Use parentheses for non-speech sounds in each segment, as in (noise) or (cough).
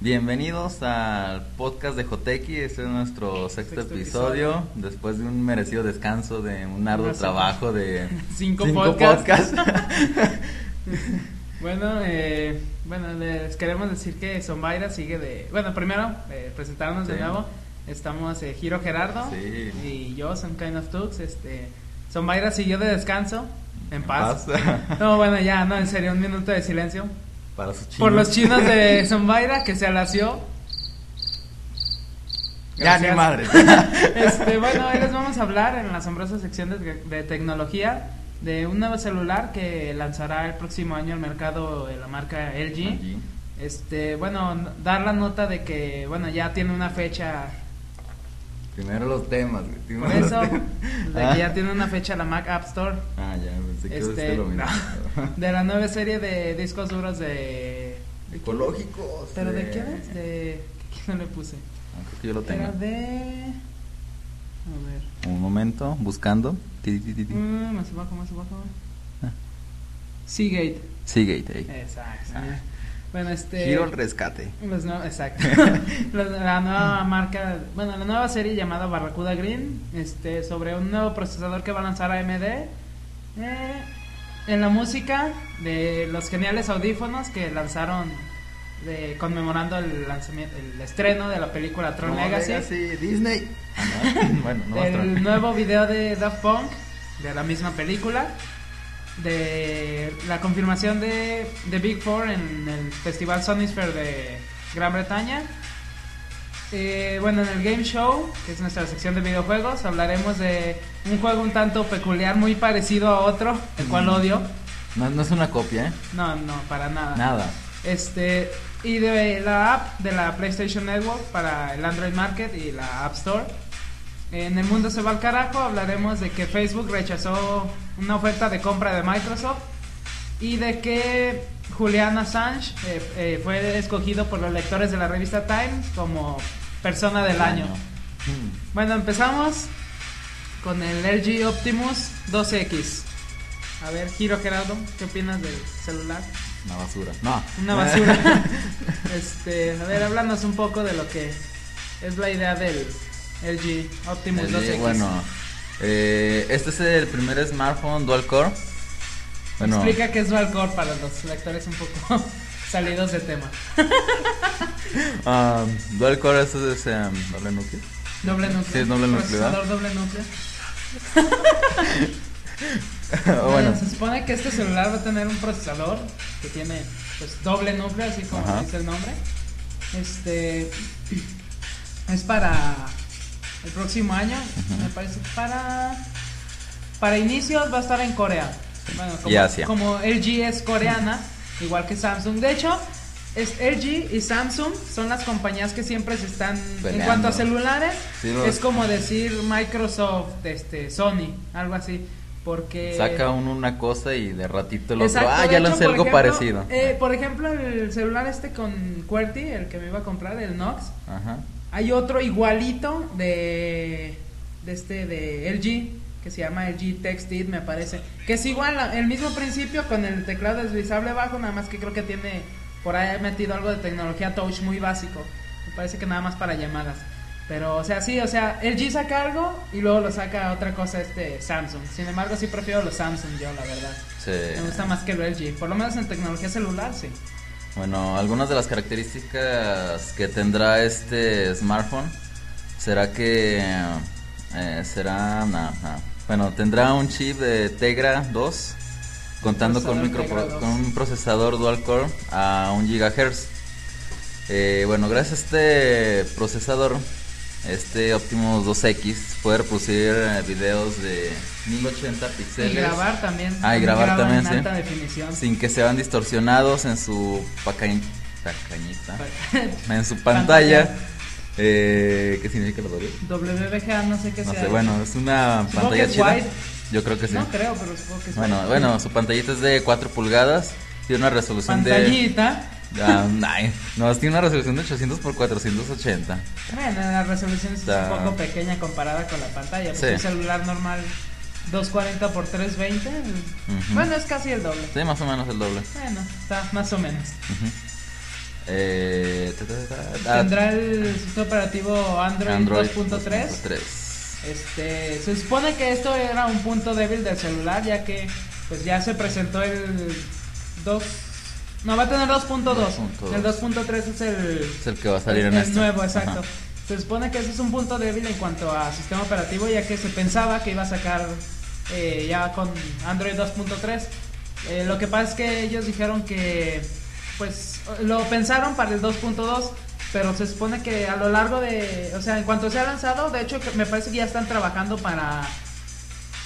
Bienvenidos al podcast de Joteki, este es nuestro sexto, episodio, después de un merecido descanso de un arduo trabajo de (laughs) cinco, podcasts. (laughs) bueno, eh, bueno, les queremos decir que Zombaira sigue de... Bueno, primero, eh, presentarnos de nuevo, estamos eh, Giro Gerardo y yo, Some Kind of Tux, este... Zombaira siguió de descanso, en paz. (laughs) no, bueno, ya, no, en serio, un minuto de silencio por los chinos de (laughs) Zombaira que se alació. Ya, ni madre. (laughs) este, bueno, hoy les vamos a hablar en la asombrosa sección de, tecnología de un nuevo celular que lanzará el próximo año al mercado de la marca LG. Este, bueno, dar la nota de que, bueno, ya tiene una fecha Primero los temas, Por eso, de que ya tiene una fecha la Mac App Store. Ah, ya, pensé que este, lo mismo. (laughs) de la nueva serie de discos duros de... Ecológicos. ¿Pero de, qué es? De... ¿Qué no le puse? Ah, creo que yo lo tengo. Era de... A ver. Un momento, buscando. Mm, más abajo, más abajo. Ah. Seagate. Seagate, ahí. Exacto. Ah. Bueno, este. Giro el rescate. exacto. (laughs) la nueva marca, bueno, la nueva serie llamada Barracuda Green, este, sobre un nuevo procesador que va a lanzar AMD. Eh, en la música de los geniales audífonos que lanzaron de, conmemorando el lanzamiento, el estreno de la película Tron Legacy. Disney. (laughs) bueno, el nuevo video de Daft Punk de la misma película de la confirmación de, de Big Four en el Festival Sonisphere de Gran Bretaña. Eh, bueno, en el Game Show, que es nuestra sección de videojuegos, hablaremos de un juego un tanto peculiar, muy parecido a otro, el cual mm. odio. No, no es una copia, ¿eh? No, no, para nada. Nada. Este, y de la app de la PlayStation Network para el Android Market y la App Store en el mundo se va al carajo, hablaremos de que Facebook rechazó una oferta de compra de Microsoft y de que Julian Assange eh, eh, fue escogido por los lectores de la revista Times como persona del año. Bueno, empezamos con el LG Optimus 2X. A ver, Giro Gerardo, ¿qué opinas del celular? Una basura. No. Una basura. (laughs) este, a ver, háblanos un poco de lo que es la idea del LG Optimus 2X. Bueno, eh, este es el primer smartphone dual core. Bueno, Explica qué es dual core para los lectores un poco (laughs) salidos de tema. (laughs) um, dual core es, es um, doble núcleo. Doble núcleo. Sí, doble núcleo. doble núcleo. (laughs) bueno. Se supone que este celular va a tener un procesador que tiene pues doble núcleo, así como dice el nombre. Este es para el próximo año, me parece, para, para inicios va a estar en Corea. Bueno, como, y Asia. como LG es coreana, igual que Samsung. De hecho, es LG y Samsung son las compañías que siempre se están en cuanto a celulares es como decir Microsoft este Sony algo así porque saca uno una cosa y de ratito el otro ah ya lancé algo parecido eh, por ejemplo el celular este con QWERTY el que me iba a comprar el Nox Ajá. Hay otro igualito de, de este de LG que se llama LG Textit me parece, que es igual el mismo principio con el teclado deslizable bajo, nada más que creo que tiene por ahí metido algo de tecnología touch muy básico. Me parece que nada más para llamadas. Pero, o sea, sí, o sea, LG saca algo y luego lo saca otra cosa este Samsung. Sin embargo, sí prefiero los Samsung yo, la verdad. Sí. Me gusta más que el LG. Por lo menos en tecnología celular, sí. Bueno, algunas de las características que tendrá este smartphone será que eh, será bueno tendrá un chip de Tegra 2 contando con, micro, con un procesador dual core a 1 GHz. Eh, bueno, gracias a este procesador este Optimus 2X puede reproducir eh, videos de 1080 píxeles. Y grabar también. Ah, y grabar también, en alta definición. Sin que se vean distorsionados en su pacañita. (laughs) en su pantalla. Eh, ¿Qué significa lo doble? WBGA, no sé qué no sea. Sé, bueno, es una pantalla que chida. Yo creo que sí. No creo, pero supongo que es Bueno, bueno, su pantallita es de 4 pulgadas. Tiene una resolución de. Pantallita. No, tiene una resolución de 800 por 480. Bueno, la resolución es un poco pequeña comparada con la pantalla. Un celular normal 240 por 320. Bueno, es casi el doble. Sí, más o menos el doble. Bueno, está más o menos. eh, Tendrá el sistema operativo Android, Android 2.3. 2.3. Este, se supone que esto era un punto débil del celular, ya que pues ya se presentó el 2 no va a tener 2.2. 2.2. El 2.3 es el Es el que va a salir el, en el este. nuevo, exacto. Ajá. Se supone que ese es un punto débil en cuanto a sistema operativo, ya que se pensaba que iba a sacar eh, ya con Android 2.3. Eh, lo que pasa es que ellos dijeron que, pues, lo pensaron para el 2.2, pero se supone que a lo largo de, o sea, en cuanto se ha lanzado, de hecho, me parece que ya están trabajando para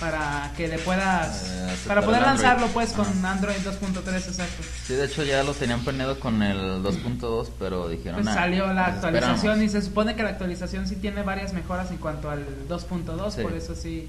para que le puedas Eh, aceptar para poder Android. lanzarlo pues con. Android 2.3 exacto Sí, de hecho ya lo tenían planeado con el 2.2, pero dijeron. pues "Nah, salió la pues actualización esperamos". y se supone que la actualización sí tiene varias mejoras en cuanto al 2.2, Sí. por eso sí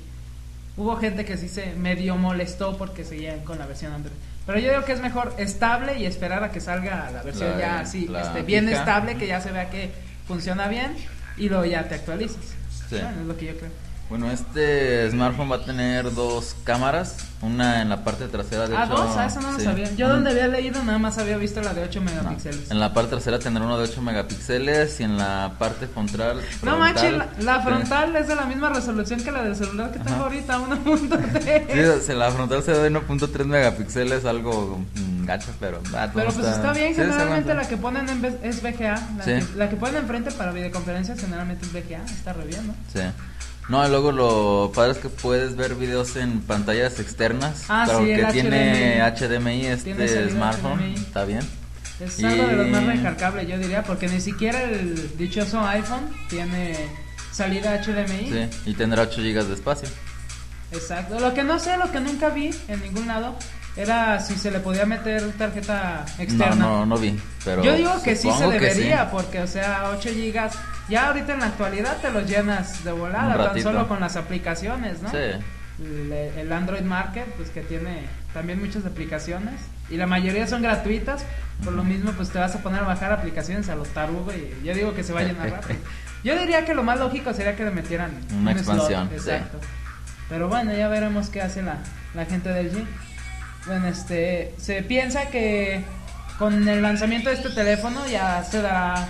hubo gente que sí se medio molestó porque seguían con la versión Android. Pero yo digo que es mejor estable y esperar a que salga la versión La- ya así, este, bien fija. estable, que ya se vea que funciona bien y luego ya te actualizas. Sí. Bueno, es lo que yo creo. Bueno, este smartphone va a tener dos cámaras, una en la parte trasera de ah, hecho, dos, ah, eso no lo sí. sabía. Yo donde había leído nada más había visto la de 8 no, megapíxeles. en la parte trasera tendrá uno de 8 megapíxeles y en la parte frontal No manches, la, la sí. frontal es de la misma resolución que la del celular que tengo Ajá. ahorita, 1.3. (laughs) Sí, la frontal se ve de 1.3 megapíxeles, algo mm, gacho, pero ah, Pero pues está bien, generalmente la que ponen en es VGA. La, Sí. que, la que ponen enfrente para videoconferencias generalmente es VGA. Está re bien, ¿no? Sí. No, luego lo padre es que puedes ver videos en pantallas externas. Ah, claro sí, que tiene HDMI. Este smartphone. HDMI. Está bien. Es Y- algo de los más recargable, yo diría, porque ni siquiera el dichoso iPhone tiene salida HDMI. Sí, y tendrá 8 GB de espacio. Exacto. Lo que no sé, lo que nunca vi en ningún lado, era si se le podía meter tarjeta externa. No, no, no vi. Pero Yo digo que sí se debería, sí. porque, o sea, 8 gigas, ya ahorita en la actualidad te los llenas de volada, tan solo con las aplicaciones, ¿no? Sí. El, el Android Market, pues que tiene también muchas aplicaciones, y la mayoría son gratuitas, por lo mismo, pues te vas a poner a bajar aplicaciones a los tarugo, y yo digo que se va a llenar rápido. (laughs) Yo diría que lo más lógico sería que le metieran Una un slot, expansión, sí. exacto. Pero bueno, ya veremos qué hace la, la gente del G. Bueno, este, se piensa que con el lanzamiento de este teléfono ya se dará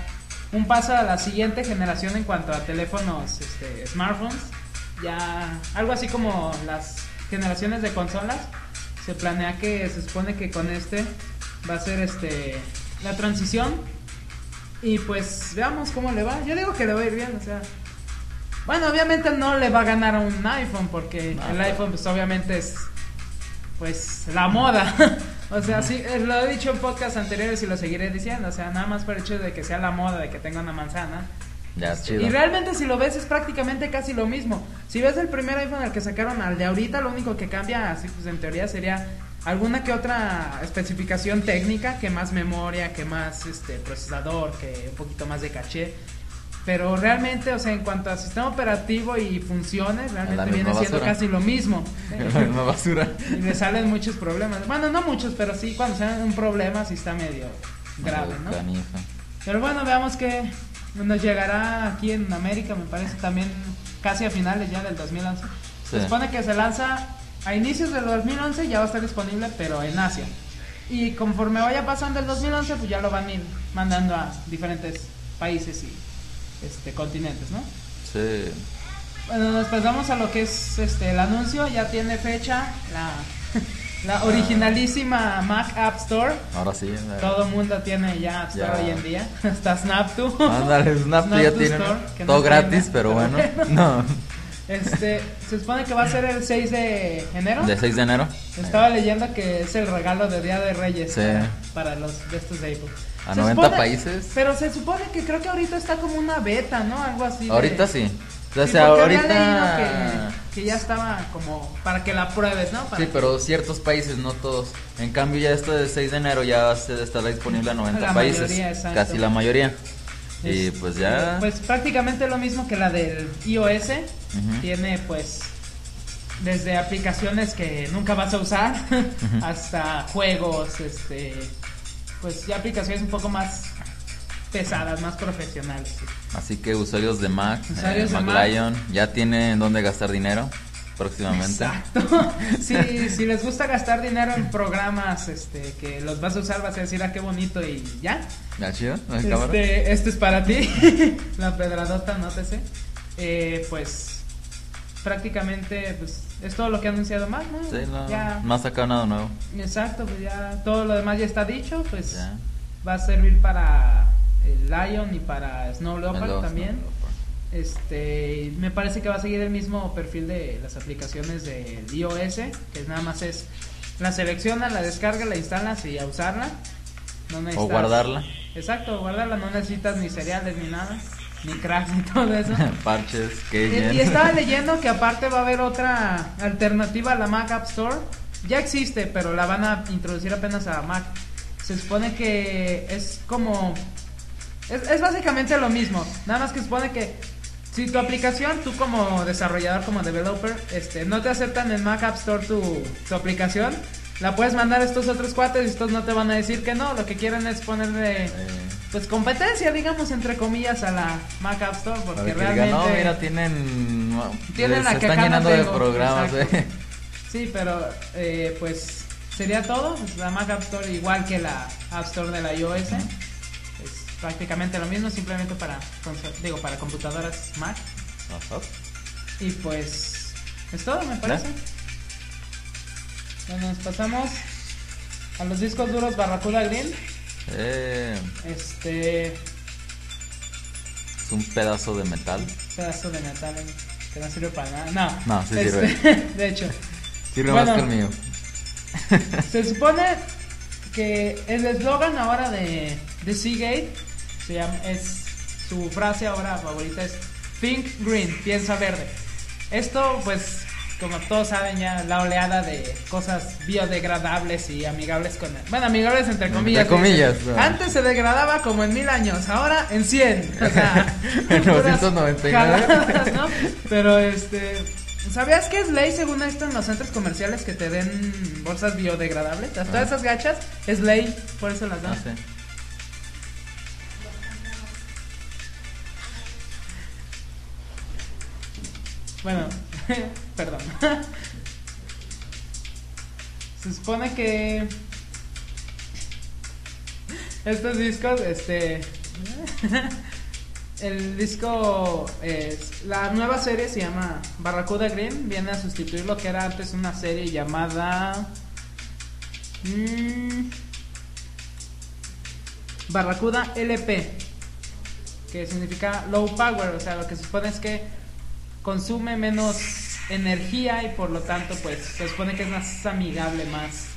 un paso a la siguiente generación en cuanto a teléfonos, este, smartphones. Ya algo así como las generaciones de consolas. Se planea que se supone que con este va a ser este la transición y pues veamos cómo le va. Yo digo que le va a ir bien, o sea, bueno, obviamente no le va a ganar a un iPhone porque el iPhone pues obviamente es pues la moda. (laughs) o sea, sí, eh, lo he dicho en podcasts anteriores y lo seguiré diciendo, o sea, nada más por el hecho de que sea la moda, de que tenga una manzana. Ya, es Este, chido. Y realmente si lo ves es prácticamente casi lo mismo. Si ves el primer iPhone al que sacaron al de ahorita, lo único que cambia, así pues en teoría sería alguna que otra especificación técnica, que más memoria, que más este procesador, que un poquito más de caché. Pero realmente, o sea, en cuanto a sistema operativo y funciones, realmente viene siendo basura. casi lo mismo. (laughs) La misma basura. y le salen muchos problemas. Bueno, no muchos, pero sí cuando salen un problema sí está medio grave, ¿no? Pero bueno, veamos que nos llegará aquí en América, me parece también casi a finales ya del 2011. Se Sí. supone que se lanza a inicios del 2011, ya va a estar disponible, pero en Asia. Y conforme vaya pasando el 2011, pues ya lo van a ir mandando a diferentes países y este, continentes, ¿no? Sí. Bueno, nos pasamos a lo que es este el anuncio, ya tiene fecha, la, (laughs) la originalísima Mac App Store. Ahora sí. Todo mundo tiene ya App Store Ya. hoy en día. Está Snap tú. Ándale, (laughs) Snap Snap ya tiene no todo gratis, pero bueno. bueno. (laughs) No. Este, se supone que va a ser el 6 de enero. De 6 de enero. Estaba leyendo que es el regalo de Día de Reyes Sí. para, para los de estos de Apple. A Se 90 países. Pero se supone que creo que ahorita está como una beta, ¿no? Algo así. de- Ahorita sí. O sea, ahorita. que, que ya estaba como para que la pruebes, ¿no? Para Sí, pero ciertos países, no todos. En cambio, ya esto de 6 de enero ya se estará disponible a 90 La países. mayoría. Casi la mayoría. Y pues ya. Pues prácticamente lo mismo que la del iOS. Tiene pues desde aplicaciones que nunca vas a usar (laughs) hasta juegos, este pues ya aplicaciones un poco más pesadas, más profesionales. sí. Así que usuarios de Mac, Usuarios eh, de Mac. Lion, ya tienen dónde gastar dinero. próximamente. Exacto. (laughs) si, si les gusta gastar dinero en programas este, que los vas a usar, vas a decir, ah, qué bonito y ya. ¿Ya chido? Este, este es para ti. (laughs) La pedradota, nótese. Eh, pues prácticamente pues, es todo lo que ha anunciado Mac, ¿no? Sí, no, Ya- no ha sacado nada nuevo. Exacto, pues ya todo lo demás ya está dicho, pues va a servir para el Lion y para Snow Leopard también. Este, me parece que va a seguir el mismo perfil de las aplicaciones de iOS, que nada más es la selecciona, la descarga, la instalas y a usarla. No O guardarla. Exacto, guardarla, no necesitas ni cereales ni nada, ni todo eso. (laughs) Parches, Y, Cayenne. y estaba leyendo que aparte va a haber otra alternativa a la Mac App Store. Ya existe, pero la van a introducir apenas a Mac. Se supone que es como... Es, es básicamente lo mismo. Nada más que supone que si tu aplicación, tú como desarrollador, como developer, este, no te aceptan en Mac App Store tu, tu aplicación, la puedes mandar a estos otros cuates y estos no te van a decir que no. Lo que quieren es ponerle... Eh, Pues competencia, digamos, entre comillas, a la Mac App Store, porque realmente... no, mira, tienen. Tienen la se que están no llenando de programas, eh. Sí, pero eh, pues sería todo. Pues, La Mac App Store igual que la App Store de la iOS. Es prácticamente lo mismo, simplemente para digo para computadoras Mac. Y pues es todo, me parece. Bueno, nos pasamos a los discos duros Barracuda Green. Eh, Este es un pedazo de metal. pedazo de metal eh, que no sirve para nada. No, No, sí este, sirve. (laughs) de hecho. Sirve más que el mío. (laughs) Se supone que el eslogan ahora de, de Seagate se llama, es su frase ahora favorita es Think Green, piensa verde. Esto, pues, como todos saben ya, la oleada de cosas biodegradables y amigables con. Bueno, amigables entre Entre comillas. comillas, dice. no. Antes se degradaba como en mil años, ahora en 100. O sea, (laughs) En puras 999. jaladas, ¿no? (laughs) Pero este... ¿Sabías que es ley según esto en los centros comerciales que te den bolsas biodegradables? Todas Ah. esas gachas es ley, por eso las dan. No sé. Bueno, (laughs) perdón. (laughs) Se supone que estos discos, este, (laughs) el disco es la nueva serie se llama Barracuda Green, viene a sustituir lo que era antes una serie llamada mm, Barracuda LP, que significa low power, o sea, lo que se supone es que consume menos energía y por lo tanto pues se supone que es más amigable, más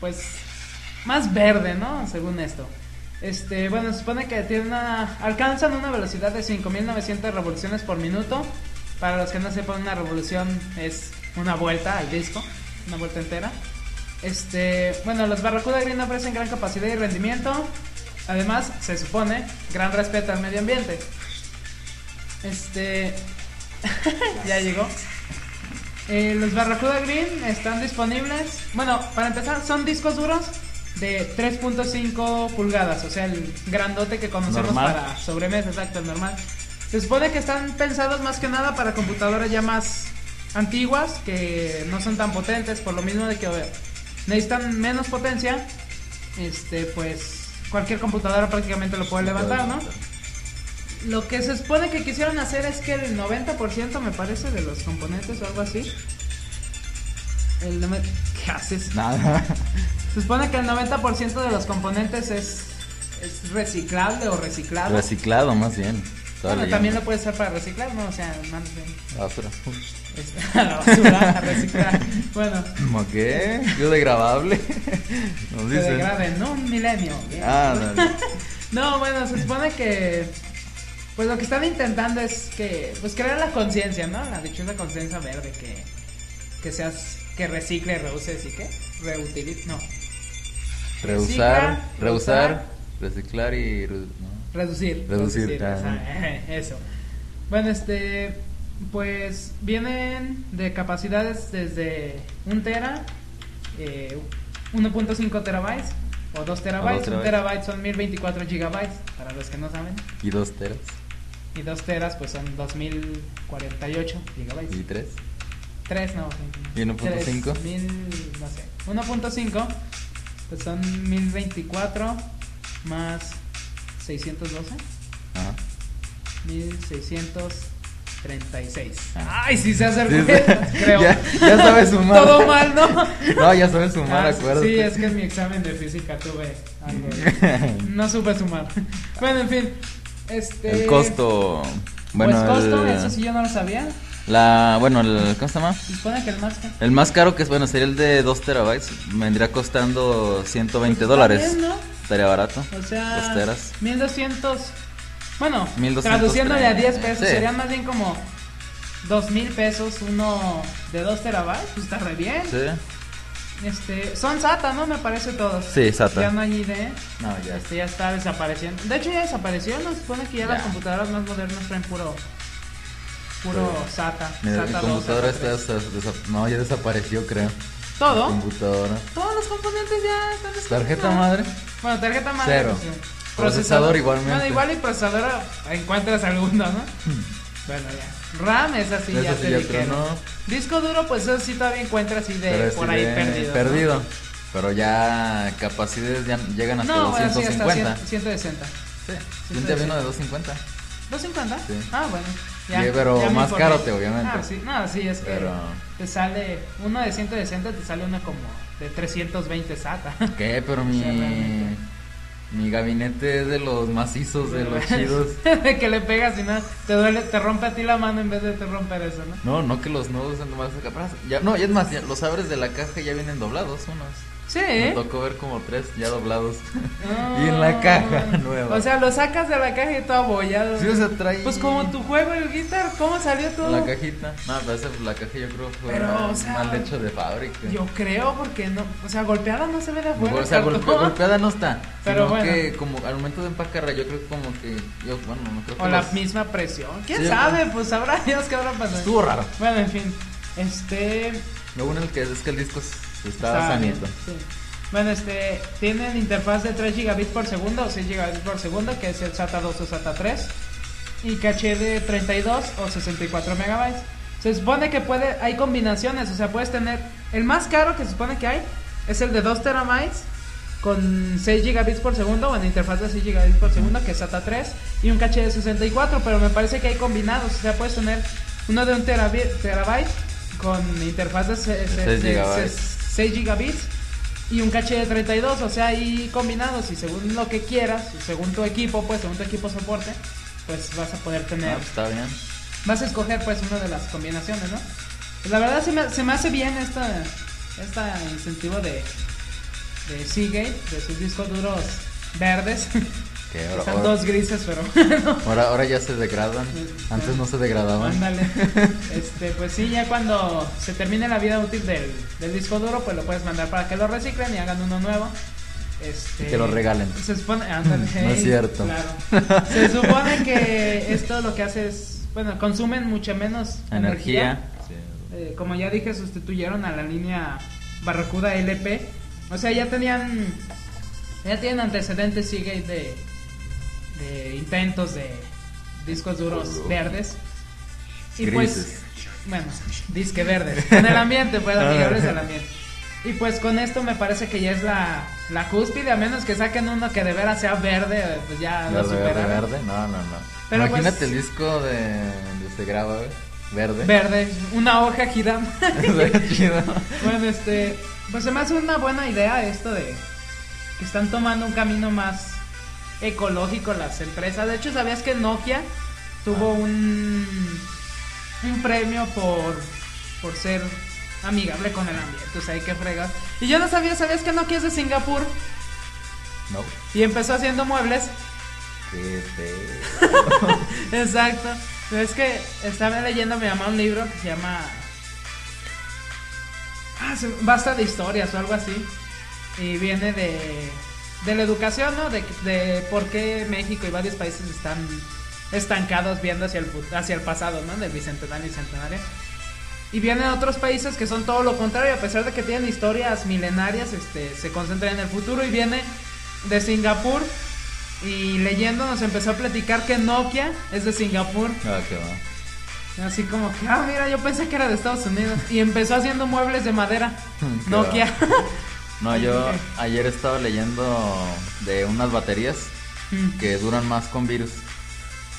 pues más verde, ¿no? Según esto. Este, bueno, se supone que tiene una alcanzan una velocidad de 5900 revoluciones por minuto. Para los que no sepan, una revolución es una vuelta al disco, una vuelta entera. Este, bueno, los Barracuda Green ofrecen gran capacidad y rendimiento. Además, se supone, gran respeto al medio ambiente. Este. (laughs) ya llegó. Eh, los Barracuda Green están disponibles. Bueno, para empezar, son discos duros de 3.5 pulgadas. O sea, el grandote que conocemos Normal. para sobremesa, exacto, el normal. Se supone que están pensados más que nada para computadoras ya más antiguas que no son tan potentes, por lo mismo de que necesitan menos potencia. Este, pues cualquier computadora prácticamente lo puede levantar, ¿no? Lo que se supone que quisieron hacer es que el 90% me parece de los componentes o algo así. El ¿Qué haces? Nada. (laughs) Se supone que el 90% de los componentes es, es reciclable o reciclado. Reciclado, más bien. Bueno, también lo puede ser para reciclar, ¿no? O sea, más bien. Basura. es (laughs) a la basura, a reciclar. Bueno, ¿Cómo qué? ¿Biodegradable? (laughs) Nos se dice. degrada en un milenio. Ah, dale. No, bueno, se supone que pues lo que están intentando es que pues crear la conciencia, ¿no? La dichosa conciencia verde que que seas que recicle, reuses y qué? Reutilice, no, Reusar, Recicla, reusar, reciclar y. re- ¿no? reducir, Reducir, o sea, (laughs) eso. Bueno, este pues vienen de capacidades desde 1 tera, eh, 1.5 terabytes o 2 terabytes. 1 terabytes. terabyte son 1024 gigabytes, para los que no saben. Y dos teras. Y 2 teras pues son 2048 gigabytes. Y tres. 3, no. ¿Y 1.5? 1000, no sé. 1.5, pues son 1024 más 612. Ajá. 1636. Ah. Ay, sí se hace el sí. (laughs) creo. Ya, ya sabes sumar. Todo mal, ¿no? (laughs) No, ya sabes sumar, Ah, acuérdate. Sí, es que en mi examen de física tuve algo. (laughs) No supe sumar. Bueno, en fin. Este. El costo. Bueno, pues costo, el- eso sí yo no lo sabía. La, bueno, el, ¿cómo se llama? Supone que el más caro. El más caro que es, bueno, sería el de 2 terabytes. Vendría costando 120 Pues dólares. bien, ¿no? Estaría barato. O sea, Dos teras. 1200. Bueno, 1230. traduciéndole a 10 pesos, Sí. serían más bien como 2000 pesos uno de 2 terabytes. Pues está re bien. Sí. Este, son SATA, ¿no? Me parece todos. Sí, SATA. Ya no hay ID. No, ya. Este ya está desapareciendo. De hecho ya desapareció, ¿no? Se supone que ya, las computadoras más modernas traen puro puro. SATA. Mi SATA 2, computadora SATA está, 3. está- desa- no, ya desapareció, creo. Mi todo. computadora. Todos los componentes ya están. Tarjeta madre. Bueno, tarjeta madre. Cero. pues, sí. Procesador igualmente. Bueno, igual y procesador encuentras alguno, ¿no? Bueno, ya. RAM es así, Eso ya sí te ya tronó. Disco duro, pues eso sí todavía encuentras así de Pero por sí ahí de- perdido. ¿no? Perdido. Pero ya capacidades ya llegan hasta No, bueno, sí, 250. hasta 100 160. Sí. Yo día vino de 250. ¿250? Sí. Ah, bueno. Sí, pero me más caro, te, obviamente. Ah, sí, no, sí, es que Pero- te sale uno de 160, te sale uno como de 320 SATA. ¿Qué? Pero mi. (laughs) O sea. Mi gabinete es de los macizos, de los chidos. de (laughs) que le pegas y nada, te duele, te rompe a ti la mano en vez de te romper eso, ¿no? No, no que los nudos sean nomás acá. Ya, no, y es más, ya los abres de la caja y ya vienen doblados unos. Sí. Me tocó ver como tres ya doblados. Ah. (laughs) y en la caja nueva. O sea, lo sacas de la caja y todo abollado. Sí, o sea, trae- Pues como tu juego, el guitar, ¿cómo salió todo? la cajita. No, pero esa, la caja yo creo fue Pero, o sea, mal hecho de fábrica. Yo creo porque no, o sea, golpeada no se ve de afuera. o sea, golpe- golpeada no está. (laughs) Pero sino bueno. que como al momento de empacarla, yo creo que como que. Yo, bueno, no creo que. O la misma presión. ¿Quién Sí, sabe? Pues sabrá (laughs) Dios qué habrá pasado. Estuvo raro. Bueno, en fin. Este. Lo bueno es que, es que el disco s- estaba Estaba bien, sanito. sí. Bueno, este, tienen interfaz de 3 gigabits por segundo o 6 gigabits por segundo, que es el SATA 2 o SATA 3, y caché de 32 o 64 megabytes. Se supone que puede, hay combinaciones, o sea, puedes tener, el más caro que se supone que hay es el de 2 terabytes con 6 gigabits por segundo, o en interfaz de 6 gigabits por segundo, que es SATA 3, y un caché de 64, pero me parece que hay combinados, o sea, puedes tener uno de un terabi- terabyte con interfaz de, se- se- Seis de gigabytes. se- 6 gigabits y un caché de 32, o sea, ahí combinados y según lo que quieras, según tu equipo, pues según tu equipo soporte, pues vas a poder tener, Ah, pues, está bien. vas a escoger pues una de las combinaciones, ¿no? Pues la verdad se me, se me hace bien esta, esta incentivo de, de Seagate, de sus discos duros verdes, (laughs) Que ahora, están ahora, dos grises, pero (laughs) ahora, ahora ya se degradan. Antes no se degradaban. Ándale. (laughs) Este, pues sí, ya cuando se termine la vida útil del, del disco duro, pues lo puedes mandar para que lo reciclen y hagan uno nuevo. Este, Y que lo regalen. Se supone, ándale, (laughs) No es cierto. Claro. Se supone que esto lo que hace es, bueno, consumen mucha menos energía. Eh, como ya dije, sustituyeron a la línea Barracuda LP. O sea, ya tenían, ya tienen antecedentes Seagate de, de intentos de discos duros Oh. verdes. Y pues, bueno, disque verdes. En el ambiente, pues, Ah. amigables al ambiente. Y pues con esto me parece que ya es la, la cúspide, a menos que saquen uno que de veras sea verde, pues ya lo superaron. verde. No, no, no. Pero, Imagínate pues- el disco de, de se graba, Verde. Verde, una hoja girando. (laughs) Bueno, este, pues se me hace una buena idea esto de que están tomando un camino más ecológico las empresas. De hecho, ¿sabías que Nokia tuvo un un premio por por ser amigable con el ambiente? O sea, hay que fregar. Y yo no sabía, ¿sabías que Nokia es de Singapur? No. Y empezó haciendo muebles. Qué (laughs) feo. Exacto. Pero es que estaba leyendo mi mamá un libro que se llama ah, Basta de historias o algo así. Y viene de, de la educación, ¿no? De, de por qué México y varios países están estancados viendo hacia el, hacia el pasado, ¿no? Del bicentenario y centenario. Y vienen otros países que son todo lo contrario, a pesar de que tienen historias milenarias, este, se concentran en el futuro y viene de Singapur y leyendo nos empezó a platicar que Nokia es de Singapur Ah, qué va. Así como que, ah, mira, yo pensé que era de Estados Unidos. Y empezó haciendo muebles de madera. (laughs) Nokia. (laughs) No, yo ayer estaba leyendo de unas baterías Mm. que duran más con virus.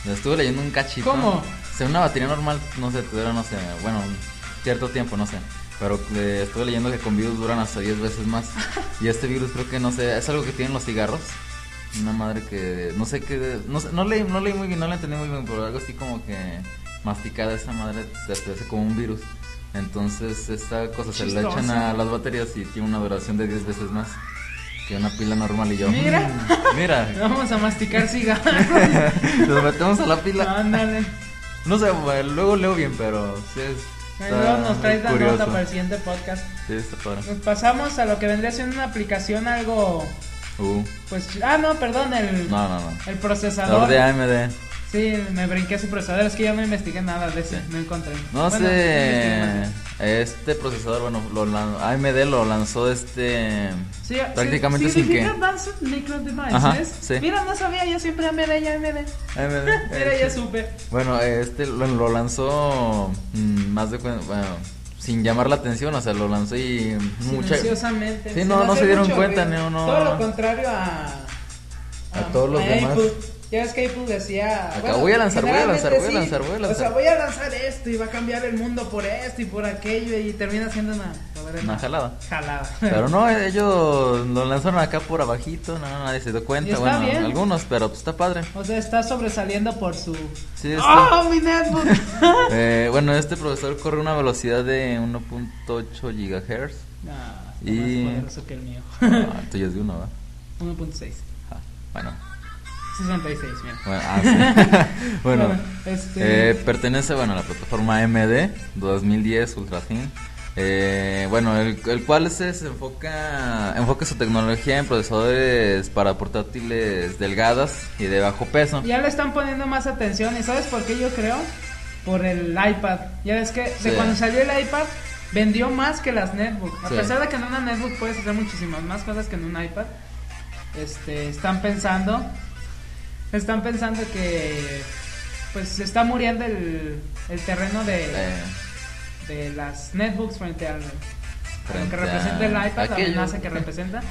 Estuve leyendo un cachito. ¿Cómo? O sea, una batería normal, no sé, te dura, no sé, bueno, un cierto tiempo, no sé. Pero eh, estuve leyendo que con virus duran hasta 10 veces más. (laughs) Y este virus creo que, no sé, es algo que tienen los cigarros. Una madre que, no sé qué, no sé, no leí, no leí muy bien, no la entendí muy bien, pero algo así como que masticada esa madre te te hace como un virus. Entonces esta cosa se le echan a las baterías y tiene una duración de 10 veces más que una pila normal y yo. Mira. "Mm, (laughs) mira. (laughs) Vamos a masticar cigarros. (laughs) Nos metemos a la pila. Ándale. No sé, luego leo bien, pero sí es. Luego nos traes la curioso. nota para el siguiente podcast. Sí, está padre. Nos pasamos a lo que vendría siendo una aplicación algo. Uh, Pues. Ah, no, perdón, el. no, no, no. El La procesador. de AMD. Sí, me brinqué ese procesador. Es que ya no investigué nada de ese. No encontré. No Bueno, sé. Este procesador, bueno, lo AMD lo lanzó este. Sí, prácticamente sí, sin que. Advanced Micro Devices. Ajá, sí. Mira, no sabía, yo siempre AMD, ya AMD. AMD. (laughs) Mira, ya supe. Bueno, este lo, lo lanzó mm, más de bueno, sin llamar la atención, o sea, lo lanzó y mucha. Sí, no, no se dieron cuenta, no, no. Todo lo contrario a. A todos los demás. Apple. Ya ves que Apple decía. Acá voy a lanzar, voy a lanzar, voy a lanzar, voy a O sea, lanzar. voy a lanzar esto y va a cambiar el mundo por esto y por aquello y termina siendo una. Una jalada. Jalada. Pero no, (laughs) ellos lo lanzaron acá por abajito, no, nadie se dio cuenta, bueno, bien. algunos, pero pues está padre. O sea, está sobresaliendo por su. Sí, está. ¡Oh, mi netbook! (laughs) Eh, bueno, este profesor corre una velocidad de 1.8 gigahertz. No, está Y- más poderoso que el mío. Ah, el tuyo es de uno, ¿va? 1.6. (laughs) Ah, bueno, 66, mira. bueno, ah, sí. (laughs) bueno Bueno, este- eh, pertenece bueno, a la plataforma AMD 2010 Ultra Thin. Eh, bueno, el, el cual se, se enfoca, enfoca su tecnología en procesadores para portátiles delgadas y de bajo peso. Ya le están poniendo más atención. ¿Y sabes por qué yo creo? Por el iPad. Ya ves que de cuando salió el iPad vendió más que las netbook. A Sí. pesar de que en una netbook puedes hacer muchísimas más cosas que en un iPad. Este, están pensando están pensando que pues se está muriendo el, el terreno de, de las netbooks frente al Frente que representa el iPad, la amenaza que representa.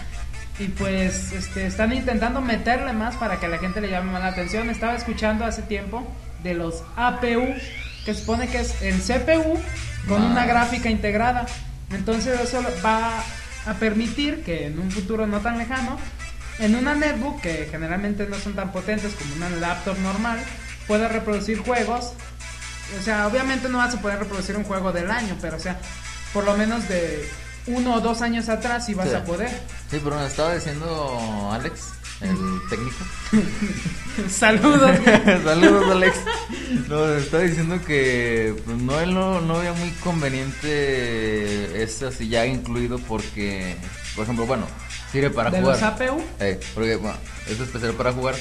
Y pues este, están intentando meterle más para que a la gente le llame más la atención. Estaba escuchando hace tiempo de los APU, que supone que es el CPU con una Más. gráfica integrada. Entonces eso va a permitir que en un futuro no tan lejano, en una netbook que generalmente no son tan potentes como una laptop normal, pueda reproducir juegos. O sea, obviamente no vas a poder reproducir un juego del año, pero o sea, por lo menos de uno o dos años atrás sí vas Sí. a poder. sí, pero me estaba diciendo Alex, el técnico. (laughs) Saludos. (laughs) Saludos, Alex. No, estaba diciendo que pues, no, él no, no veía muy conveniente es así ya incluido porque, por ejemplo, bueno, sirve para de jugar. los APU. Eh, porque bueno, es especial para jugar,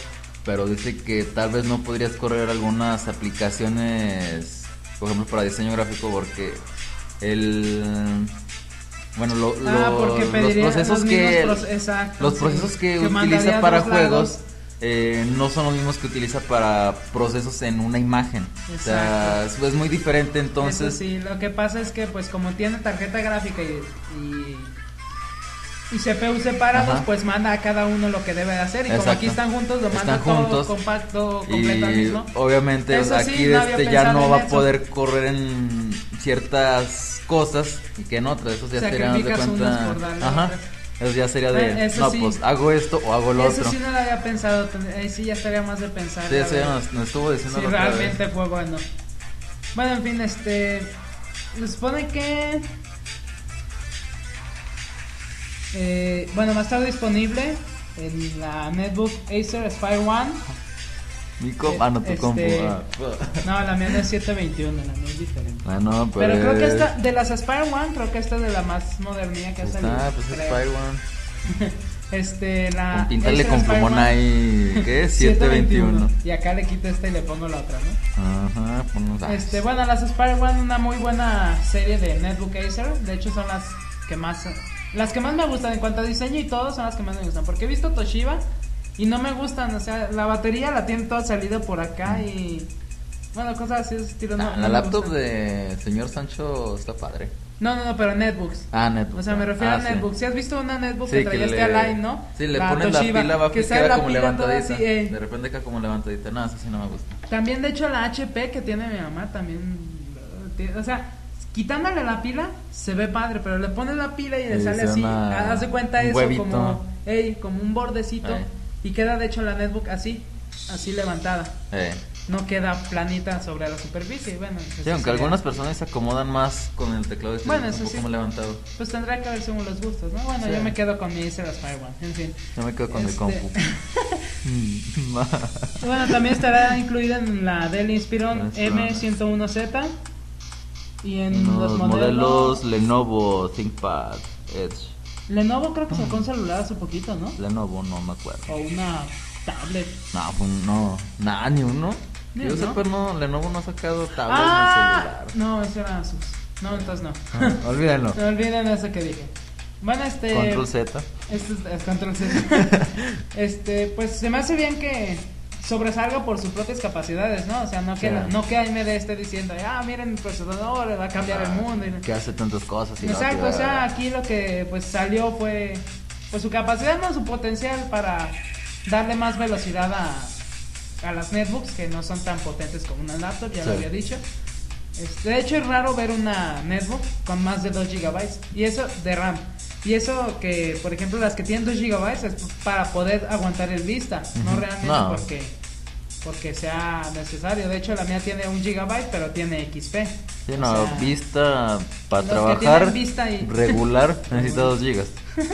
pero dice que tal vez no podrías correr algunas aplicaciones, por ejemplo, para diseño gráfico porque el bueno, lo- Ah, lo- los procesos los que proce- exacto, los sí, procesos que, utiliza para juegos eh, no son los mismos que utiliza para procesos en una imagen. O sea, es, es muy diferente entonces. Eso sí, lo que pasa es que pues como tiene tarjeta gráfica y, y, y CPU separados, Ajá. pues manda a cada uno lo que debe de hacer. Y como Exacto. aquí están juntos, lo manda todo juntos. compacto, completo Y mismo. obviamente Eso sí, aquí no había este ya no va a eso. poder correr en ciertas cosas y que en otras. Eso ya sería de cuenta. Ajá. Eso ya sería de. Eso no, sí. pues hago esto o hago lo Eso otro. sí no lo había pensado, ahí sí ya estaría más de pensar. Sí, eso ya nos, nos estuvo diciendo vez. realmente fue bueno. Bueno, en fin, este. Se supone que. Eh, bueno, va a estar disponible en la netbook Acer Aspire One. Mi comp, ah, no, tu Este- compu. Ah, No, la mía no es 721, la mía es diferente. Ah, no, pero. Pero creo que es- esta, de las Aspire One, creo que esta es de la más modernía que ha Pues salido. está, pues es creo. Spire One. (laughs) Este, la. Con- Acer con Aspire plumón One, ahí. ¿Qué (laughs) es? 721. Y acá le quito esta y le pongo la otra, ¿no? Ajá, ponnos. ah, Este, bueno, las Aspire One, una muy buena serie de Netbook Acer. De hecho, son las que más. Las que más me gustan en cuanto a diseño y todo, son las que más me gustan. Porque he visto Toshiba y no me gustan. O sea, la batería la tiene toda salida por acá y. Bueno, cosas así de ese estilo. no- Ah, no la laptop gustan. de señor Sancho está padre. No, no, no, pero netbooks. Ah, netbook. O sea, me refiero Ah, a sí. netbook. Si has visto una netbook Sí, que traía este Align, ¿no? Sí, le pones la Toshiba, pila abajo que queda la como levantadita. así, eh. De repente queda como levantadita. No, eso sí no me gusta. También, de hecho, la HP que tiene mi mamá también. O sea, quitándole la pila, se ve padre, pero le pones la pila y le Y sale así. una- Haz de cuenta un eso, huevito. como, un bordecito. Y queda, de hecho, la netbook así, así levantada. Eh. No queda planita sobre la superficie. Bueno, Sí, aunque sería- algunas personas se acomodan más con el teclado y se Bueno, un eso poco sí. más levantado. Pues tendrá que ver según los gustos, ¿no? Bueno, Sí. yo me quedo con mi Acer Aspire One, en fin. Yo me quedo con mi Este- compu. Mm, (laughs) Bueno, también estará incluida en la Dell Inspiron Inspiron. M101Z. Y en Los los modelos modelos. Lenovo ThinkPad Edge. Lenovo creo que sacó un celular hace poquito, ¿no? Lenovo, no me acuerdo. O una tablet. No, un- no, nada, ni uno. Ni Yo uno. sepa, no, Lenovo no ha sacado tablet ah, ni celular. no, ese era Asus. No, entonces no. Ah, olvídalo. (laughs) No olviden eso que dije. Bueno, este. Control Z. Este es, es Control Z. (laughs) este, pues se me hace bien que sobresalga por sus propias capacidades, ¿no? O sea, no que, no que AMD esté diciendo, ah, miren mi procesador, va a cambiar el mundo. y- Que hace tantas cosas. Y Exacto, o sea, aquí lo que pues salió fue pues su capacidad, no su potencial para darle más velocidad a, a las netbooks que no son tan potentes como una laptop, ya lo había dicho. Este, de hecho es raro ver una netbook con más de 2 GB y eso de RAM. Y eso que, por ejemplo, las que tienen 2 GB es para poder aguantar el vista, no realmente No. porque porque sea necesario. De hecho, la mía tiene un GB, pero tiene XP. Sí, O no, sea, vista para trabajar tienen vista y- regular (laughs) necesita 2 gigas. (laughs)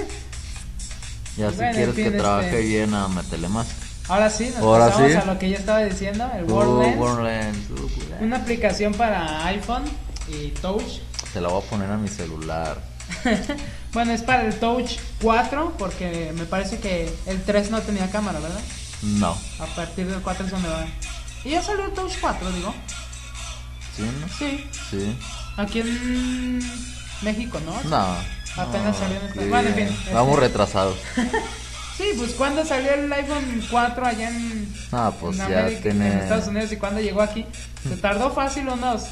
Ya si Bueno, quieres que este- trabaje bien, ah, métele más. Ahora sí, nos Ahora pasamos sí. a lo que yo estaba diciendo, el Uh, uh, una aplicación para iPhone y Touch. Se la voy a poner a mi celular. (laughs) bueno, es para el Touch 4 porque me parece que el 3 no tenía cámara, ¿verdad? No. A partir del 4 es donde va. Y ya salió el Touch 4, digo. ¿Sí? No. Sí, Sí. aquí en México, ¿no? No. Apenas no, salió en Estados- bueno, en fin, este- Vamos retrasados. (laughs) Sí, pues cuando salió el iPhone 4 allá en, Ah, pues en ya América, tiene- en Estados Unidos y cuando llegó aquí, se tardó fácil unos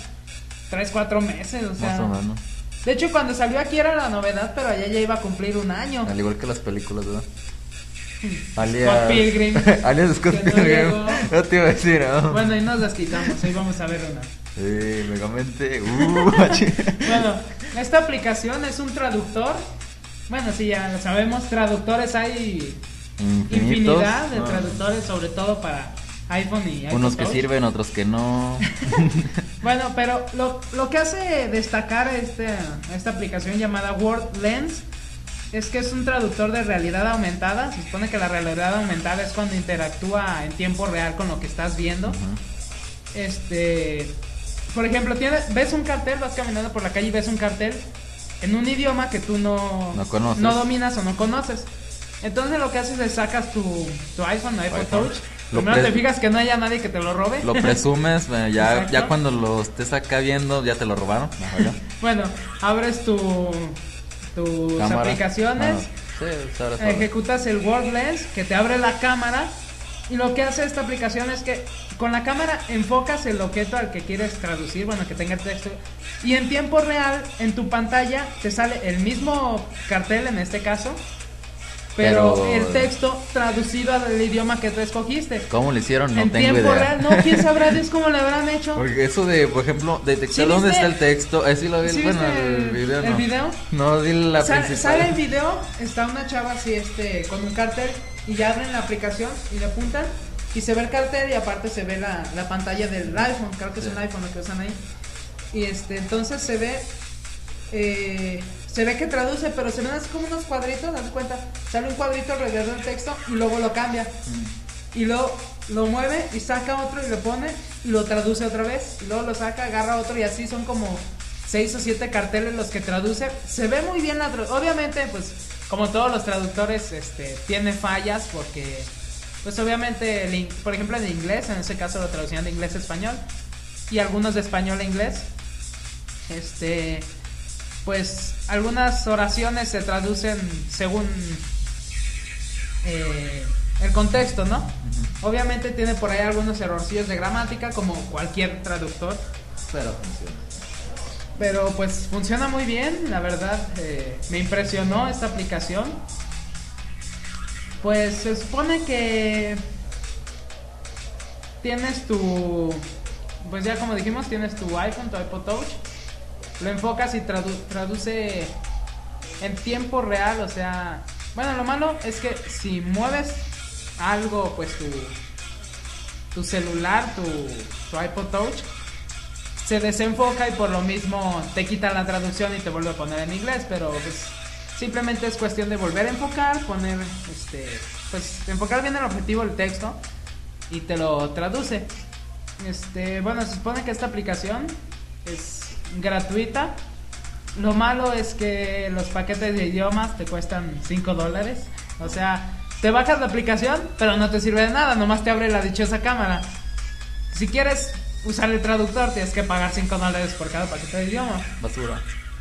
3, 4 meses, o sea. Más o menos. De hecho, cuando salió aquí era la novedad, pero allá ya iba a cumplir un año. Al igual que las películas, ¿verdad? Scott (laughs) Alias. Pilgrim. Alias Scott no Pilgrim. llegó. (laughs) No te iba a decir, ¿no? Bueno, y nos desquitamos, hoy vamos a ver una. Sí, Megamente. Uh. (laughs) Bueno, esta aplicación es un traductor. Bueno, sí, ya lo sabemos, traductores hay Infinitos. infinidad de Ah. traductores, sobre todo para iPhone y iPhone Unos que Touch. sirven, otros que no. (laughs) Bueno, pero lo, lo que hace destacar este, esta aplicación llamada Word Lens es que es un traductor de realidad aumentada. Se supone que la realidad aumentada es cuando interactúa en tiempo real con lo que estás viendo. Este, por ejemplo, tienes, ves un cartel, vas caminando por la calle y ves un cartel en un idioma que tú no, No conoces. no dominas o no conoces. Entonces lo que haces es sacas tu, tu iPhone, iPhone iPhone. Touch. Lo Primero te fijas que no haya nadie que te lo robe. Lo presumes, eh, ya, ya cuando lo estés acá viendo, ya te lo robaron. (laughs) Bueno, abres tu, tus Cámara. aplicaciones, Ah, sí, pues ejecutas el Word Lens que te abre la cámara y lo que hace esta aplicación es que con la cámara enfocas el objeto al que quieres traducir, bueno, que tenga el texto y en tiempo real en tu pantalla te sale el mismo cartel en este caso, pero, Pero- el texto traducido al idioma que tú escogiste. ¿Cómo lo hicieron? No en tengo tiempo idea. real, no, quién sabrá Dios (laughs) cómo lo habrán hecho. Porque eso de, por ejemplo, detectar ¿Sí dónde está el texto. Eh, sí lo vi, ¿Sí bueno, el el- video el no. video? No, di la Sale, principal. sale el video, está una chava así este con un cartel y ya abren la aplicación y le apuntan y se ve el cartel y aparte se ve la, la pantalla del iPhone, creo que es Sí. un iPhone lo que usan ahí. Y este entonces se ve eh, se ve que traduce, pero se ven así como unos cuadritos, das cuenta, sale un cuadrito alrededor del texto y luego lo cambia. Mm. Y luego lo mueve y saca otro y lo pone y lo traduce otra vez. Y luego lo saca, agarra otro y así son como seis o siete carteles los que traduce. Se ve muy bien la traducción. Obviamente, pues, como todos los traductores, este, tiene fallas porque, pues, obviamente, el in- por ejemplo, en inglés, en ese caso lo traducían de inglés a español y algunos de español a inglés. Este, pues, algunas oraciones se traducen según eh, el contexto, ¿no? Obviamente tiene por ahí algunos errorcillos de gramática, como cualquier traductor. Pero funciona. Pero pues funciona muy bien, la verdad. eh, me impresionó esta aplicación. Pues se supone que tienes tu. Pues ya como dijimos, tienes tu iPhone, tu iPod Touch. Lo enfocas y tradu- traduce en tiempo real, o sea. Bueno, lo malo es que si mueves algo, pues tu. Tu celular, tu, tu iPod Touch, se desenfoca y por lo mismo te quita la traducción y te vuelve a poner en inglés, pero pues simplemente es cuestión de volver a enfocar, poner este pues enfocar bien el objetivo del texto y te lo traduce. Este, bueno, se supone que esta aplicación es gratuita. Lo malo es que los paquetes de idiomas te cuestan 5 dólares. O sea, te bajas la aplicación, pero no te sirve de nada, nomás te abre la dichosa cámara. Si quieres usar el traductor, tienes que pagar 5 dólares por cada paquete de idioma. Basura.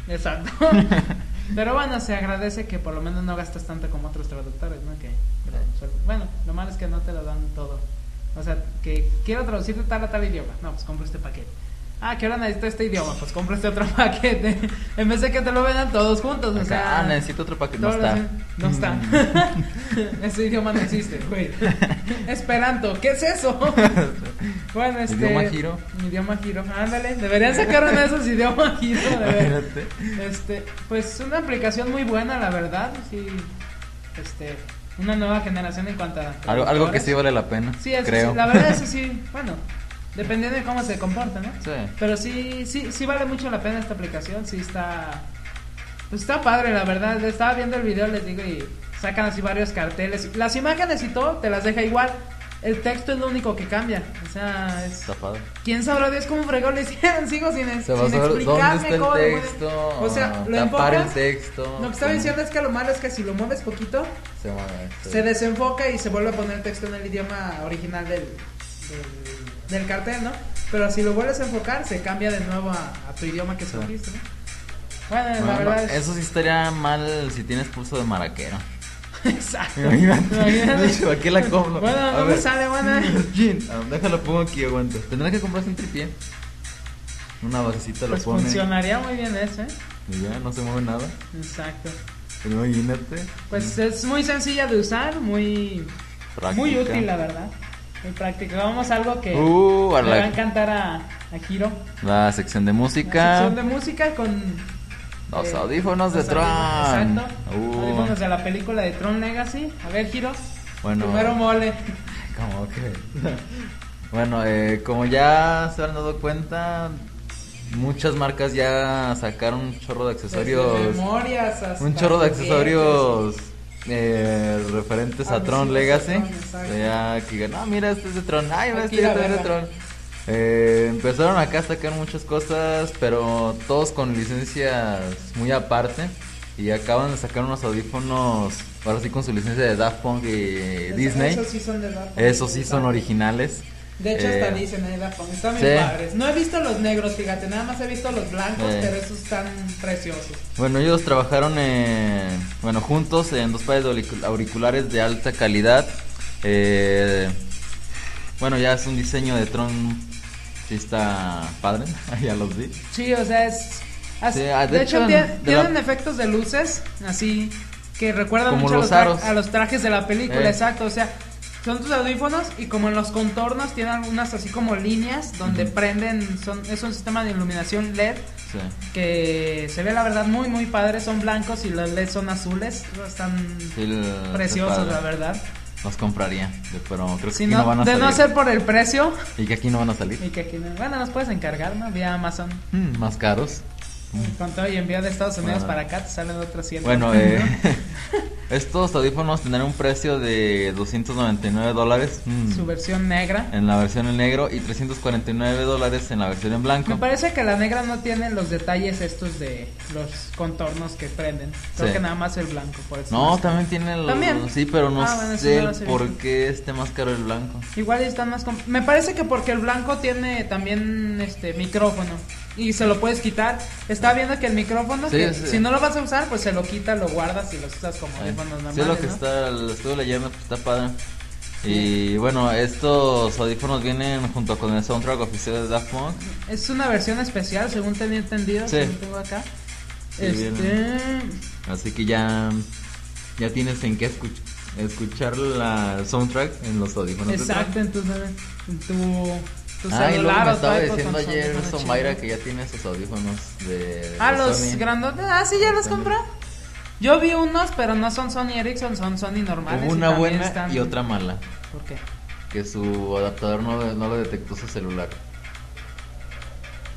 Exacto. (laughs) Pero bueno, se agradece que por lo menos no gastas tanto como otros traductores, ¿no? Que, bueno, lo malo es que no te lo dan todo. O sea, que quiero traducir de tal a tal idioma. No, pues compra este paquete. Ah, que ahora necesito este idioma. Pues compra este otro (laughs) paquete. en vez de que te lo vendan todos juntos. O sea, ah, necesito otro paquete. No está. No está. (laughs) Ese idioma no existe, güey. (laughs) Esperanto, ¿qué es eso? bueno, este. Idioma giro. Idioma giro. Ándale, deberían sacar uno de esos idioma giro. de ver. Este, pues una aplicación muy buena, la verdad. Sí, este, una nueva generación en cuanto a. Algo, algo que sí vale la pena. Sí, eso creo. sí, la verdad, eso sí. Bueno, dependiendo de cómo se comporta, ¿no? Sí. Pero sí, sí, sí vale mucho la pena esta aplicación. Sí está. Pues está padre, la verdad. Estaba viendo el video, les digo, y sacan así varios carteles. Las imágenes y todo te las deja igual. El texto es lo único que cambia. O sea, es. Está padre. ¿Quién sabrá Dios cómo fregó lo hicieron? (laughs) Sigo sin, sin saber dónde explicarme está cómo el le texto. O sea, lo tapar el enfocas. texto. Lo que estaba diciendo es que lo malo es que si lo mueves poquito, Se, mueve, sí. se desenfoca y se vuelve a poner el texto en el idioma original del, del, del cartel, ¿no? Pero si lo vuelves a enfocar, se cambia de nuevo a, a tu idioma que Sí. escogiste, ¿no? Bueno, la verdad es... Eso sí estaría mal si tienes pulso de maraquero. (laughs) Exacto. Imagínate. Imagínate. Aquí la compro. Bueno, A no me sale, buena. (laughs) Déjalo pongo aquí, aguanta. Tendrá que comprarse un tripié. Una basecita lo Pues pone. funcionaría muy bien eso, ¿eh? Y ya, no se mueve nada. Exacto. Imagínate. Pues es muy sencilla de usar, muy... Muy útil, la verdad. Muy práctica. Vamos a algo que Uh, le la- va a encantar a, a Hiro. La sección de La música. sección de música con Los eh, audífonos de Tron. audífonos, Exacto. Uh. Audífonos de la película de Tron Legacy. A ver, Hiro. Bueno. Primero mole. (laughs) ¿Cómo que? (laughs) bueno, eh, como ya se han dado cuenta, muchas marcas ya sacaron un chorro de Desde accesorios. memorias hasta Un chorro de accesorios eh, referentes a Alusivos Tron Legacy. Ya que no, mira, este es de Tron. Ay, este es de. Tron. Eh, empezaron acá a sacar muchas cosas, pero todos con licencias muy aparte. Y acaban de sacar unos audífonos, ahora sí con su licencia de Daft Punk y Disney. Esos sí son de Daft Punk. Esos sí son originales. De hecho, hasta dicen ahí Daft Punk. Están bien padres. No he visto los negros, fíjate. Nada más he visto los blancos, Eh. pero esos están preciosos. Bueno, ellos trabajaron en, bueno, juntos en dos pares de auricu- auriculares de alta calidad. Eh, bueno, ya es un diseño de Tron, sí está padre, (laughs) ya los vi. Sí, o sea, es. as- Sí, ah, de, de hecho, de tienen la- efectos de luces, así, que recuerdan Como mucho a los los, tra- aros. a los trajes de la película, Eh. exacto. O sea, son tus audífonos y como en los contornos tienen algunas así como líneas donde prenden, son, es un sistema de iluminación LED Sí. que se ve la verdad muy, muy padre. Son blancos y los LED son azules. Están Sí, preciosos, la verdad. Los compraría, pero creo que Si aquí no, no, van a de salir. no ser por el precio, Y que aquí no van a salir. y que aquí no- bueno, nos puedes encargar, ¿no? Vía Amazon. Mm, más caros. Con todo y envío de Estados Unidos Bueno. para acá te salen otros 100. Bueno, eh, (laughs) (laughs) estos audífonos tendrán un precio de 299 dólares. Mm. Su versión negra. en la versión en negro y 349 dólares en la versión en blanco. Me parece que la negra no tiene los detalles estos de los contornos que prenden. Creo Sí. que nada más el blanco, por eso. No, también tiene el... ¿También? Sí, pero no Ah, bueno, sé no los por visto. qué esté más caro el blanco. Igual están más... Me parece que porque el blanco tiene también este micrófono. Y se lo puedes quitar. Estaba viendo que el micrófono, Sí, que sí. si no lo vas a usar, pues se lo quita, lo guardas y lo usas como audífonos Sí, normales, lo que ¿no? está, lo estuve leyendo, pues está padre. Y bueno, estos audífonos vienen junto con el soundtrack oficial de Daft Punk. Es una versión especial, según tenía entendido, Sí. según tengo acá. Este. Así que ya, ya tienes en qué escuch- escuchar la soundtrack en los audífonos. exacto, en tu, en tu, Ah, y luego me estaba diciendo ayer Somaira que ya tiene esos audífonos de. Ah, de los Sony. grandotes. Ah, sí, ya los compró. Yo vi unos, pero no son Sony Ericsson, son Sony normales. Hubo una buena están- y otra mala. ¿Por qué? Que su adaptador no, no lo detectó su celular.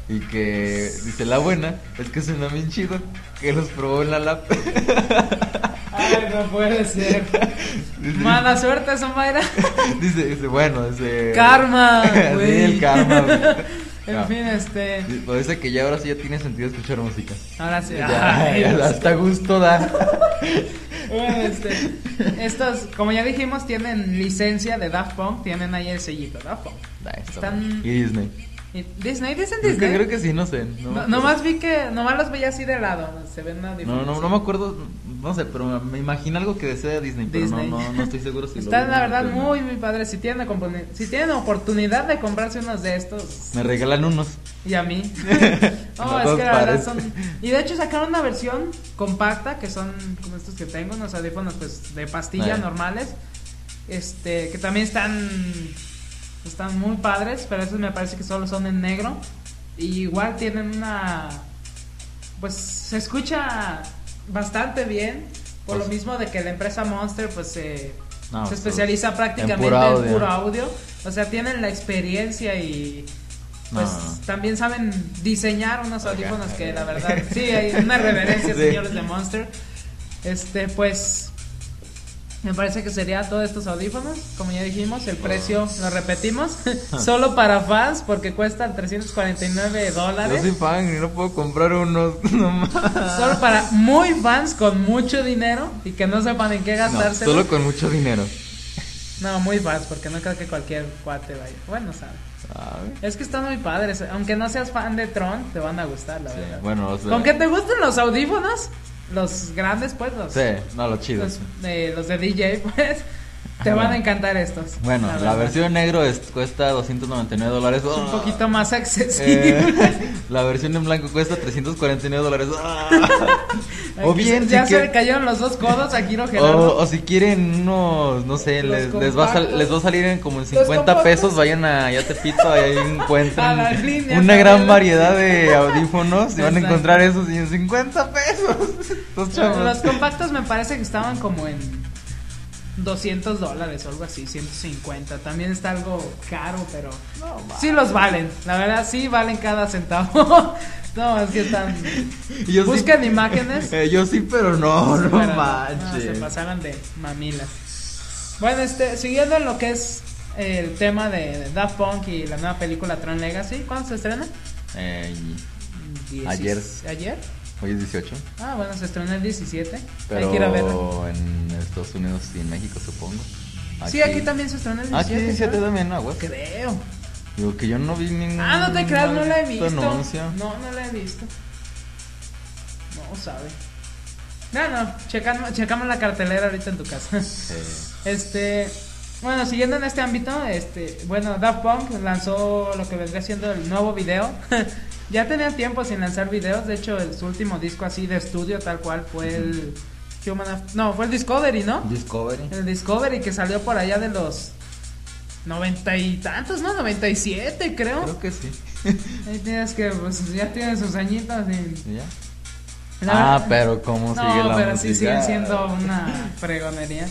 Y que dice la buena es que suena bien chido. Que los probó en la lap. (laughs) Ay, no puede ser. (laughs) Mala suerte, Somaira. (laughs) dice, dice, bueno, dice. Karma, (laughs) sí, güey. el karma, güey. En No. fin, este. Parece que ya ahora sí ya tiene sentido escuchar música. Ahora sí. Ya, Ay, ya Dios. hasta gusto da. Bueno, este, estos, como ya dijimos, tienen licencia de Daft Punk, tienen ahí el sellito Daft Punk. Da, está Están-. Y Disney. Disney, dicen Disney. que creo que sí, no sé. No, No, nomás vi que, nomás los veía así de lado, se ven No, no, no me acuerdo, no sé, pero me imagino algo que desea Disney, pero Disney. No, no, no estoy seguro si lo Están la verdad no. muy, muy padres. Si tienen, compone- si tienen oportunidad de comprarse unos de estos, Me regalan unos. y a mí. (laughs) no, es que la verdad son. Y de hecho sacaron una versión compacta que son como estos que tengo, unos audífonos pues de pastilla normales. Este, que también están. Están muy padres, pero esos me parece que solo son en negro. Y igual tienen una. Pues se escucha bastante bien. Por Pues- lo mismo de que la empresa Monster pues se, No, se pues, especializa prácticamente puro en puro audio. O sea, tienen la experiencia y pues No. también saben diseñar unos audífonos que la verdad, sí, hay una reverencia, (laughs) Sí. señores de Monster. Este, pues me parece que sería todos estos audífonos, como ya dijimos, el precio, lo repetimos, (laughs) solo para fans porque cuestan 349 Yo dólares. soy fan y no puedo comprar unos (laughs) nomás. Solo para muy fans con mucho dinero y que no sepan en qué No, gastárselo. solo con mucho dinero. No, muy fans, porque no creo que cualquier cuate vaya. Bueno, sabe. ¿Sabe? Es que están muy padres. Aunque no seas fan de Tron, te van a gustar, la Sí, verdad. bueno, o sea, Con que te gusten los audífonos, los grandes, pues, los, Sí, no, los, de, los de DJ, pues, te van a encantar estos. Bueno, la, verdad. versión en negro es, cuesta 299 dólares. Es un poquito más accesible. Eh, la versión en blanco cuesta 349 dólares. Ah. o bien, ya si se le cayeron los dos codos a Kiro (laughs) o, Gerardo. o si quieren unos, no sé, Los les, les va a sal- les va a salir en como en Los 50 compactos. pesos, vayan a ya te pito, ahí encuentran (laughs) una gran variedad de (laughs) audífonos y van a encontrar esos y en 50 pesos. Chavos. Los compactos me parece que estaban como en 200 dólares o algo así, 150. También está algo caro, pero sí los valen. La verdad, sí valen cada centavo. (laughs) no, es que están. (laughs) Yo sí- Busquen imágenes. Eh, yo sí, pero no, no Pero no, manches. se pasaron de mamilas. Bueno, este, siguiendo en lo que es el tema de Daft Punk y la nueva película Tron Legacy, ¿cuándo se estrena? Eh, Ayer. ¿Ayer? Hoy es 18. Ah, bueno, se estrenó el 17. Pero Hay que ir a verla. en Estados Unidos y en México, supongo. Sí, aquí también se estrenó el 17. Aquí 17 ¿no? también, ¿no? güey? Creo. Digo que yo no vi ningún. Ah, no te creas, no la he visto. anuncio. No, no la he visto. No sabe. No, no, checamos, checamos la cartelera ahorita en tu casa. Sí. (laughs) Este, bueno, siguiendo en este ámbito, este, bueno, Daft Punk lanzó lo que vendría siendo el nuevo video. (laughs) ya tenía tiempo sin lanzar videos, de hecho, el, su último disco así de estudio tal cual fue el Human Af- no, fue el Discovery, ¿no? Discovery. El Discovery que salió por allá de los noventa y tantos, ¿no? 97, creo. Creo que sí. (laughs) Ahí tienes que, pues ya tiene sus añitos y... ¿Y ya? La ah, verdad- pero cómo sigue No, la pero música. sí sigue siendo una fregonería.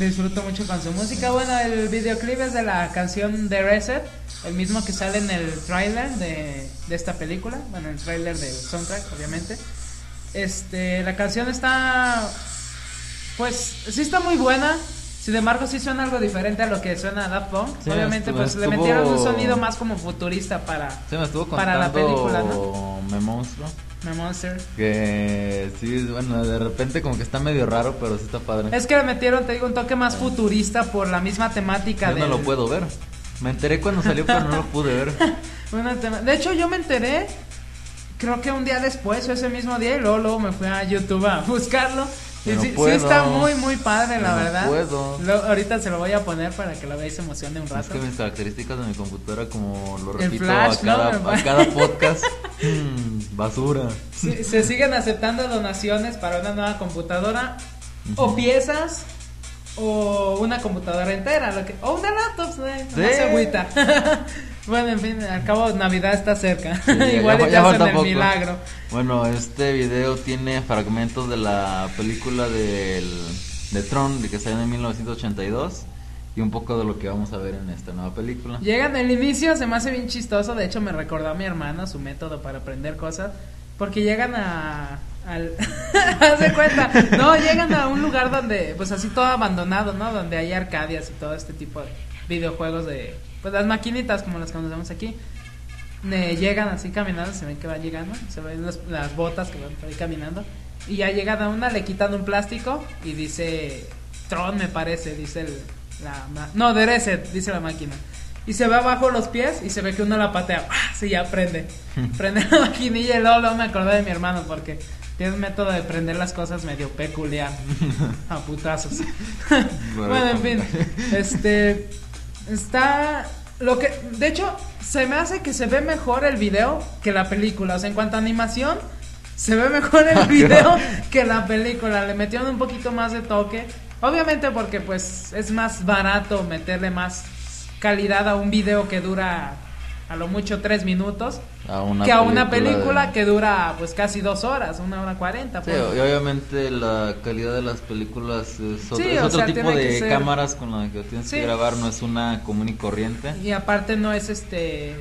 Disfruto mucho con su música. Bueno, el videoclip es de la canción The Reset, el mismo que sale en el tráiler de, de esta película. Bueno, el tráiler del soundtrack, obviamente. Este, la canción está, pues, sí está muy buena. Sin embargo, sí suena algo diferente a lo que suena Daft Punk. Sí, obviamente, estuvo- pues le metieron un sonido más como futurista para Sí, Para la película, ¿no? Me Monstruo. Me Monster. Que sí, bueno, de repente como que está medio raro, pero sí está padre. Es que le metieron, te digo, un toque más futurista por la misma temática Yo no lo puedo ver. Me enteré cuando salió, pero no lo pude ver. (laughs) De hecho, yo me enteré, creo que un día después o ese mismo día, y luego, luego me fui a YouTube a buscarlo. Sí, Yo no sí, sí puedo. está muy, muy padre, la no verdad. puedo. Lo- ahorita se lo voy a poner para que lo veáis se emocione un Es rato. que mis características de mi computadora, como lo repito flash, a, cada, ¿no? a (laughs) cada podcast, mm, basura. Sí, se siguen aceptando donaciones para una nueva computadora o piezas o una computadora entera lo que, o una laptop no, no Sí. (laughs) bueno en fin al cabo Navidad está cerca Sí, (laughs) ya- igual ya- ya hacen falta el poco. milagro Bueno, este video tiene fragmentos de la película del, de Tron, de que salió en 1982, y un poco de lo que vamos a ver en esta nueva película. Llegan el inicio, se me hace bien chistoso. De hecho, me recordó a mi hermana su método para aprender cosas. Porque llegan a. Al... (laughs) Haz de cuenta. No, llegan a un lugar donde, pues así todo abandonado, ¿no? Donde hay arcadias y todo este tipo de videojuegos de. Pues las maquinitas como las conocemos aquí. Llegan así caminando, se ven que van llegando. Se ven las, las botas que van por ahí caminando. Y ya llegan a una, le quitan un plástico y dice. Tron, me parece, dice el. La, no, Dereset, dice la máquina. Y se ve abajo los pies y se ve que uno la patea. ¡Ah! Sí, ya prende. (laughs) prende la maquinilla y luego, luego me acordé de mi hermano porque tiene un método de prender las cosas medio peculiar. (laughs) a putazos. bueno, (laughs) en fin. Este. Está. Lo que. De hecho, se me hace que se ve mejor el video que la película. O sea, en cuanto a animación. Se ve mejor el (laughs) video que la película. Le metieron un poquito más de toque. Obviamente porque pues es más barato meterle más calidad a un video que dura a lo mucho tres minutos A una que a una película de- que dura pues casi dos horas, una hora cuarenta. Sí, ponle. y obviamente la calidad de las películas es otro, Sí, es o otro sea, tipo de ser- cámaras con las que tienes Sí. que grabar, no es una común y corriente. Y aparte no es este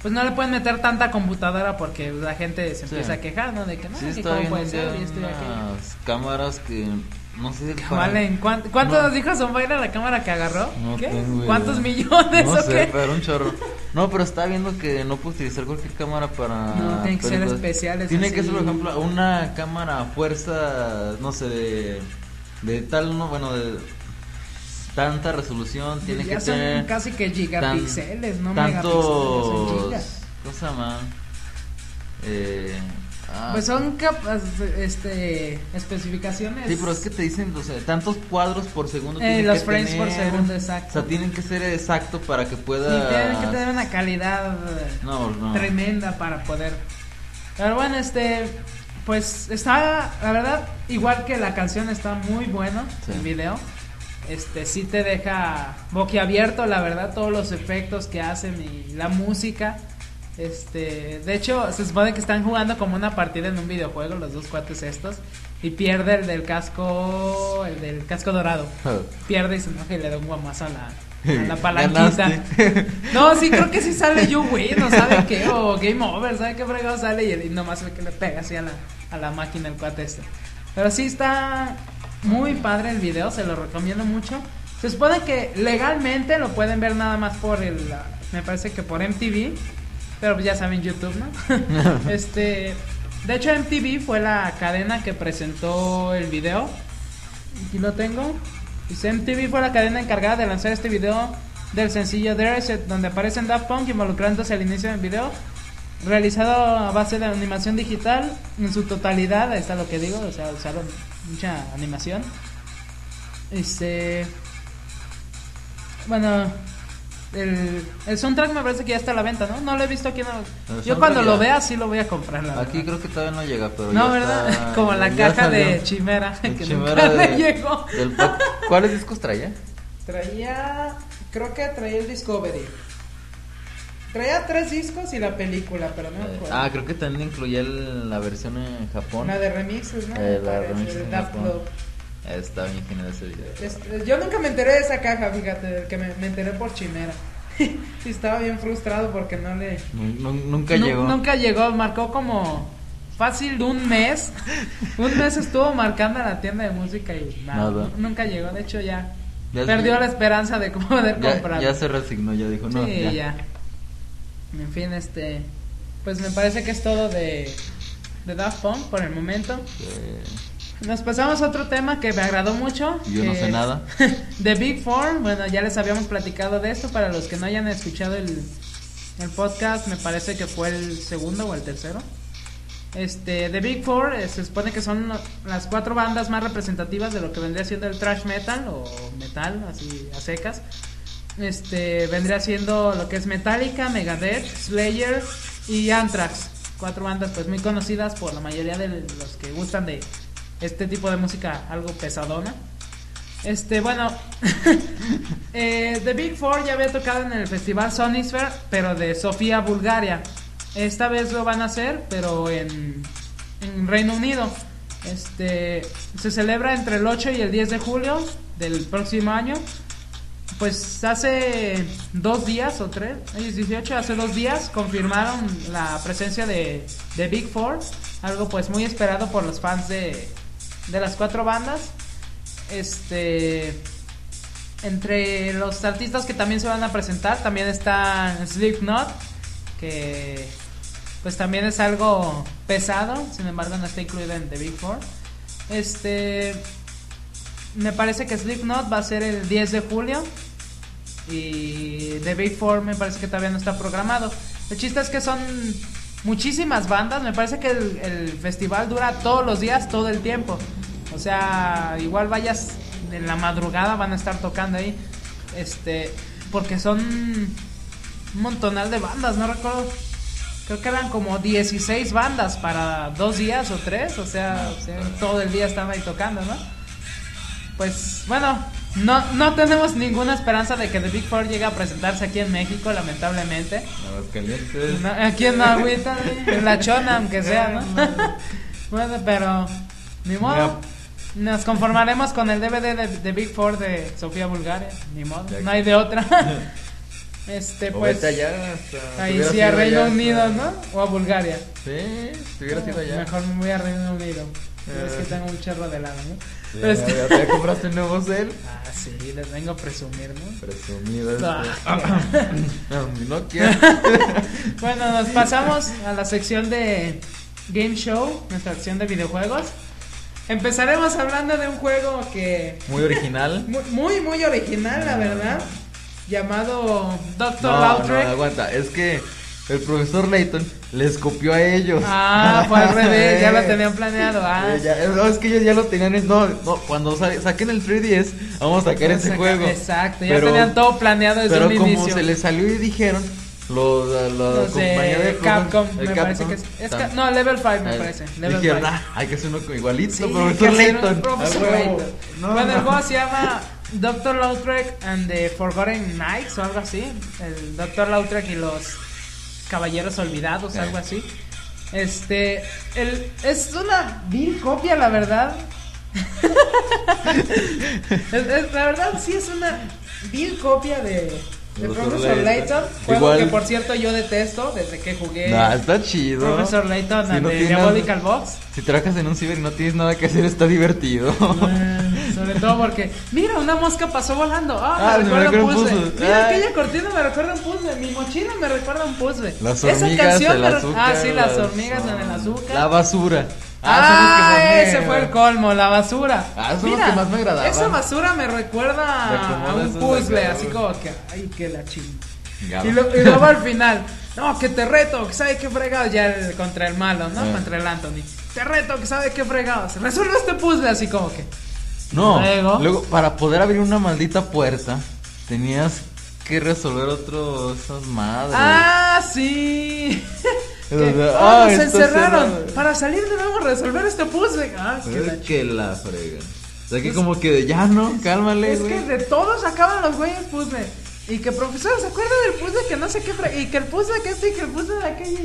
pues no le pueden meter tanta computadora porque la gente se empieza a quejar, ¿no? De que no, que cómo puede ser y esto y aquello. unas cámaras que no sé Que para- valen, ¿cuán- ¿Cuánto No. nos dijo la cámara que agarró? No ¿Qué? tengo. ¿Cuántos millones No o sé, qué? pero un chorro. (laughs) No, pero está viendo que no puedo utilizar cualquier cámara para. No, tienen que ser especiales Tiene que ser, por ejemplo, una cámara a fuerza, no sé, de, de tal, no, bueno, de tanta resolución. Tiene ya que son tener. casi que tan- gigapíxeles, no megapíxeles, son Tantos. ¿Cómo se llama? Eh, ah, Pues son capas, este, especificaciones. Sí, pero es que te dicen, o sea, tantos cuadros por segundo. Eh, los que frames por segundo, exacto. O sea, tienen que ser exacto para que pueda. tienen que tener una calidad No, no. tremenda para poder. Pero bueno, este, pues está, la verdad, igual que la canción está muy bueno Sí. el video. Este sí te deja boquiabierto, la verdad, todos los efectos que hacen y la música. Este, de hecho, se supone que están jugando como una partida en un videojuego los dos cuates estos y pierde el del casco, el del casco dorado. Pierde y se enoja y le da un guamazo a la, a la (laughs) palanquita. No, sí, creo que sí sale You Win, o sabe qué, o Game Over, ¿sabe qué fregado sale? Y, y nomás ve que le pega así a la, a la máquina el cuate este. Pero sí está muy padre el video, se lo recomiendo mucho. Se supone que legalmente lo pueden ver nada más por el, me parece que por MTV, pero ya saben YouTube, ¿no? (laughs) este, de hecho MTV fue la cadena que presentó el video. Aquí lo tengo. Dice MTV fue la cadena encargada de lanzar este video del sencillo There Is It, donde aparecen Daft Punk involucrándose al inicio del video. Realizado a base de animación digital en su totalidad, ahí está lo que digo, o sea, usaron mucha animación. Este. Bueno, el, el soundtrack me parece que ya está a la venta, ¿no? No lo he visto aquí. No. Yo cuando lo vea, sí lo voy a comprar. La Aquí verdad. creo que todavía no llega, pero No, ya ¿verdad? está- (laughs) Como la ya caja de. Chimera, El (laughs) que Chimera nunca llegó. del. ¿Cuáles discos traía? Traía, creo que traía el Discovery. Traía tres discos y la película, pero no me acuerdo. Ah, creo que también incluía el- la versión en Japón. La de remixes, ¿no? Eh, la parece, de. Está bien genial ese video. Yo nunca me enteré de esa caja, fíjate, que me, me enteré por Chimera. y (laughs) estaba bien frustrado porque no le... Nu- nu- nunca Nu- llegó. Nunca llegó, marcó como fácil un mes. un mes estuvo marcando en la tienda de música y nada, Nada. nunca llegó. De hecho, ya, Ya perdió se- la esperanza de poder ya, comprarlo. ya se resignó, ya dijo, no, sí, ya. ya. En fin, este. Pues me parece que es todo de, de Daft Punk por el momento. Eh, Nos pasamos a otro tema que me agradó mucho. Yo no sé nada. The Big Four. Bueno, ya les habíamos platicado de esto. Para los que no hayan escuchado el, el podcast, me parece que fue el segundo o el tercero. Este, The Big Four eh, se supone que son las cuatro bandas más representativas de lo que vendría siendo el thrash metal o metal, así a secas. Este, vendría siendo lo que es Metallica, Megadeth, Slayer y Anthrax. Cuatro bandas pues muy conocidas por la mayoría de los que gustan de este tipo de música algo pesadona. Este, bueno, (laughs) eh, The Big Four ya había tocado en el festival Sonisphere, pero de Sofía, Bulgaria. Esta vez lo van a hacer, pero en, en Reino Unido. Este, se celebra entre el 8 y el 10 de julio del próximo año. Pues hace dos días o tres, ellos 18, hace dos días confirmaron la presencia de, de Big Four, algo pues muy esperado por los fans de, de las cuatro bandas. Este, entre los artistas que también se van a presentar, también está Slipknot, que pues también es algo pesado, sin embargo no está incluido en The Big Four. Este, me parece que Slipknot va a ser el 10 de julio y The Big Four me parece que todavía no está programado. El chiste es que son muchísimas bandas, me parece que el, festival dura todos los días, todo el tiempo. O sea, igual vayas en la madrugada van a estar tocando ahí. Este, porque son un montonal de bandas, no recuerdo. Creo que eran como 16 bandas para dos días o tres, o sea, o sea, todo el día estaban ahí tocando, ¿no? Pues bueno, no, no tenemos ninguna esperanza de que The Big Four llegue a presentarse aquí en México, lamentablemente. Aguascalientes. No, aquí en Agüita, en la chona, aunque sea, ¿no? bueno, (laughs) pero ni modo. Nos conformaremos con el DVD de, de Big Four de Sofía Bulgaria, ni modo, no hay de otra. (laughs) este, O pues, allá hasta- ahí sí a Reino allá Unido, hasta- ¿no? O a Bulgaria. Sí, si hubieras ido allá. Mejor me voy a Reino Unido. Eh. Es que tengo un chorro de lado, ¿no? Sí, Este- ya, ya compraste un nuevo cel. Ah, sí, les vengo a presumir, ¿no? Presumido. este. Ah. (laughs) No, Nokia. (laughs) Bueno, nos pasamos a la sección de Game Show, nuestra sección de videojuegos. Empezaremos hablando de un juego que Muy original. muy muy, muy original, la verdad, llamado Doctor No, no, Lautrec. aguanta. Es que el profesor Layton les copió a ellos. Ah, fue al revés, ya lo (laughs) tenían planeado. Ah, Eh, ya- no, es que ellos ya lo tenían. en- No, no, cuando sa- saquen el 3DS, vamos a sacar ese Saca- juego. Exacto, ya Pero- tenían todo planeado desde Pero un como inicio. se les salió y dijeron, los, Los compañía de Capcom, me Capcom, parece que es. es ca- no, Level 5 me eh, parece. Level dijeron, 5. ah, hay que hacer uno igualito, Sí, profesor Layton. Profesor A huevo. Layton. No, bueno, el juego se llama Doctor Lautrec and the Forgotten Knights o algo así. El Doctor Lautrec y los Caballeros Olvidados, algo así. Este, el, es una vil copia, la verdad. (laughs) Es- es- la verdad, sí es una vil copia de, de Profesor Professor Layton. Juego Igual- que, por cierto, yo detesto desde que jugué Nah, está chido. Professor Layton Si no the tienes- Diabolical Box. Si trabajas en un ciber y no tienes nada que hacer, está divertido. Sobre todo porque, mira, una mosca pasó volando. Ah, Ah, me me recuerda un recuerda un puzzle. puzzle. Mira, Ay. aquella cortina me recuerda un puzzle. Mi mochila me recuerda un puzzle. Las Esa hormigas, canción el me re- azúcar. Ah, sí, las las- hormigas en el azúcar. La basura. Ah, me- ese fue el colmo, la basura. Ah, son los que más me agradaban. Esa basura me recuerda a un puzzle, así como que, ay, que la chingada. Y, lo- y luego al final, no, que te reto, que sabe qué fregados, ya el- contra el malo, ¿no? Ah. Contra el Anthony. Te reto, que sabe qué fregados. Resuelve este puzzle así como que. No, Luego. luego. para poder abrir una maldita puerta, tenías que resolver otro esas madres. ¡Ah, sí! (laughs) Que, oh, ah, nos encerraron cerrado. para salir de nuevo resolver este puzzle. Ah, es que la Es que la frega. O sea que Es- como que de, ya no, cálmale, Es güey. que de todos acaban los güeyes puzzle. Y que profesor se acuerda del puzzle que no sé qué y que el puzzle que este y que el puzzle de aquello.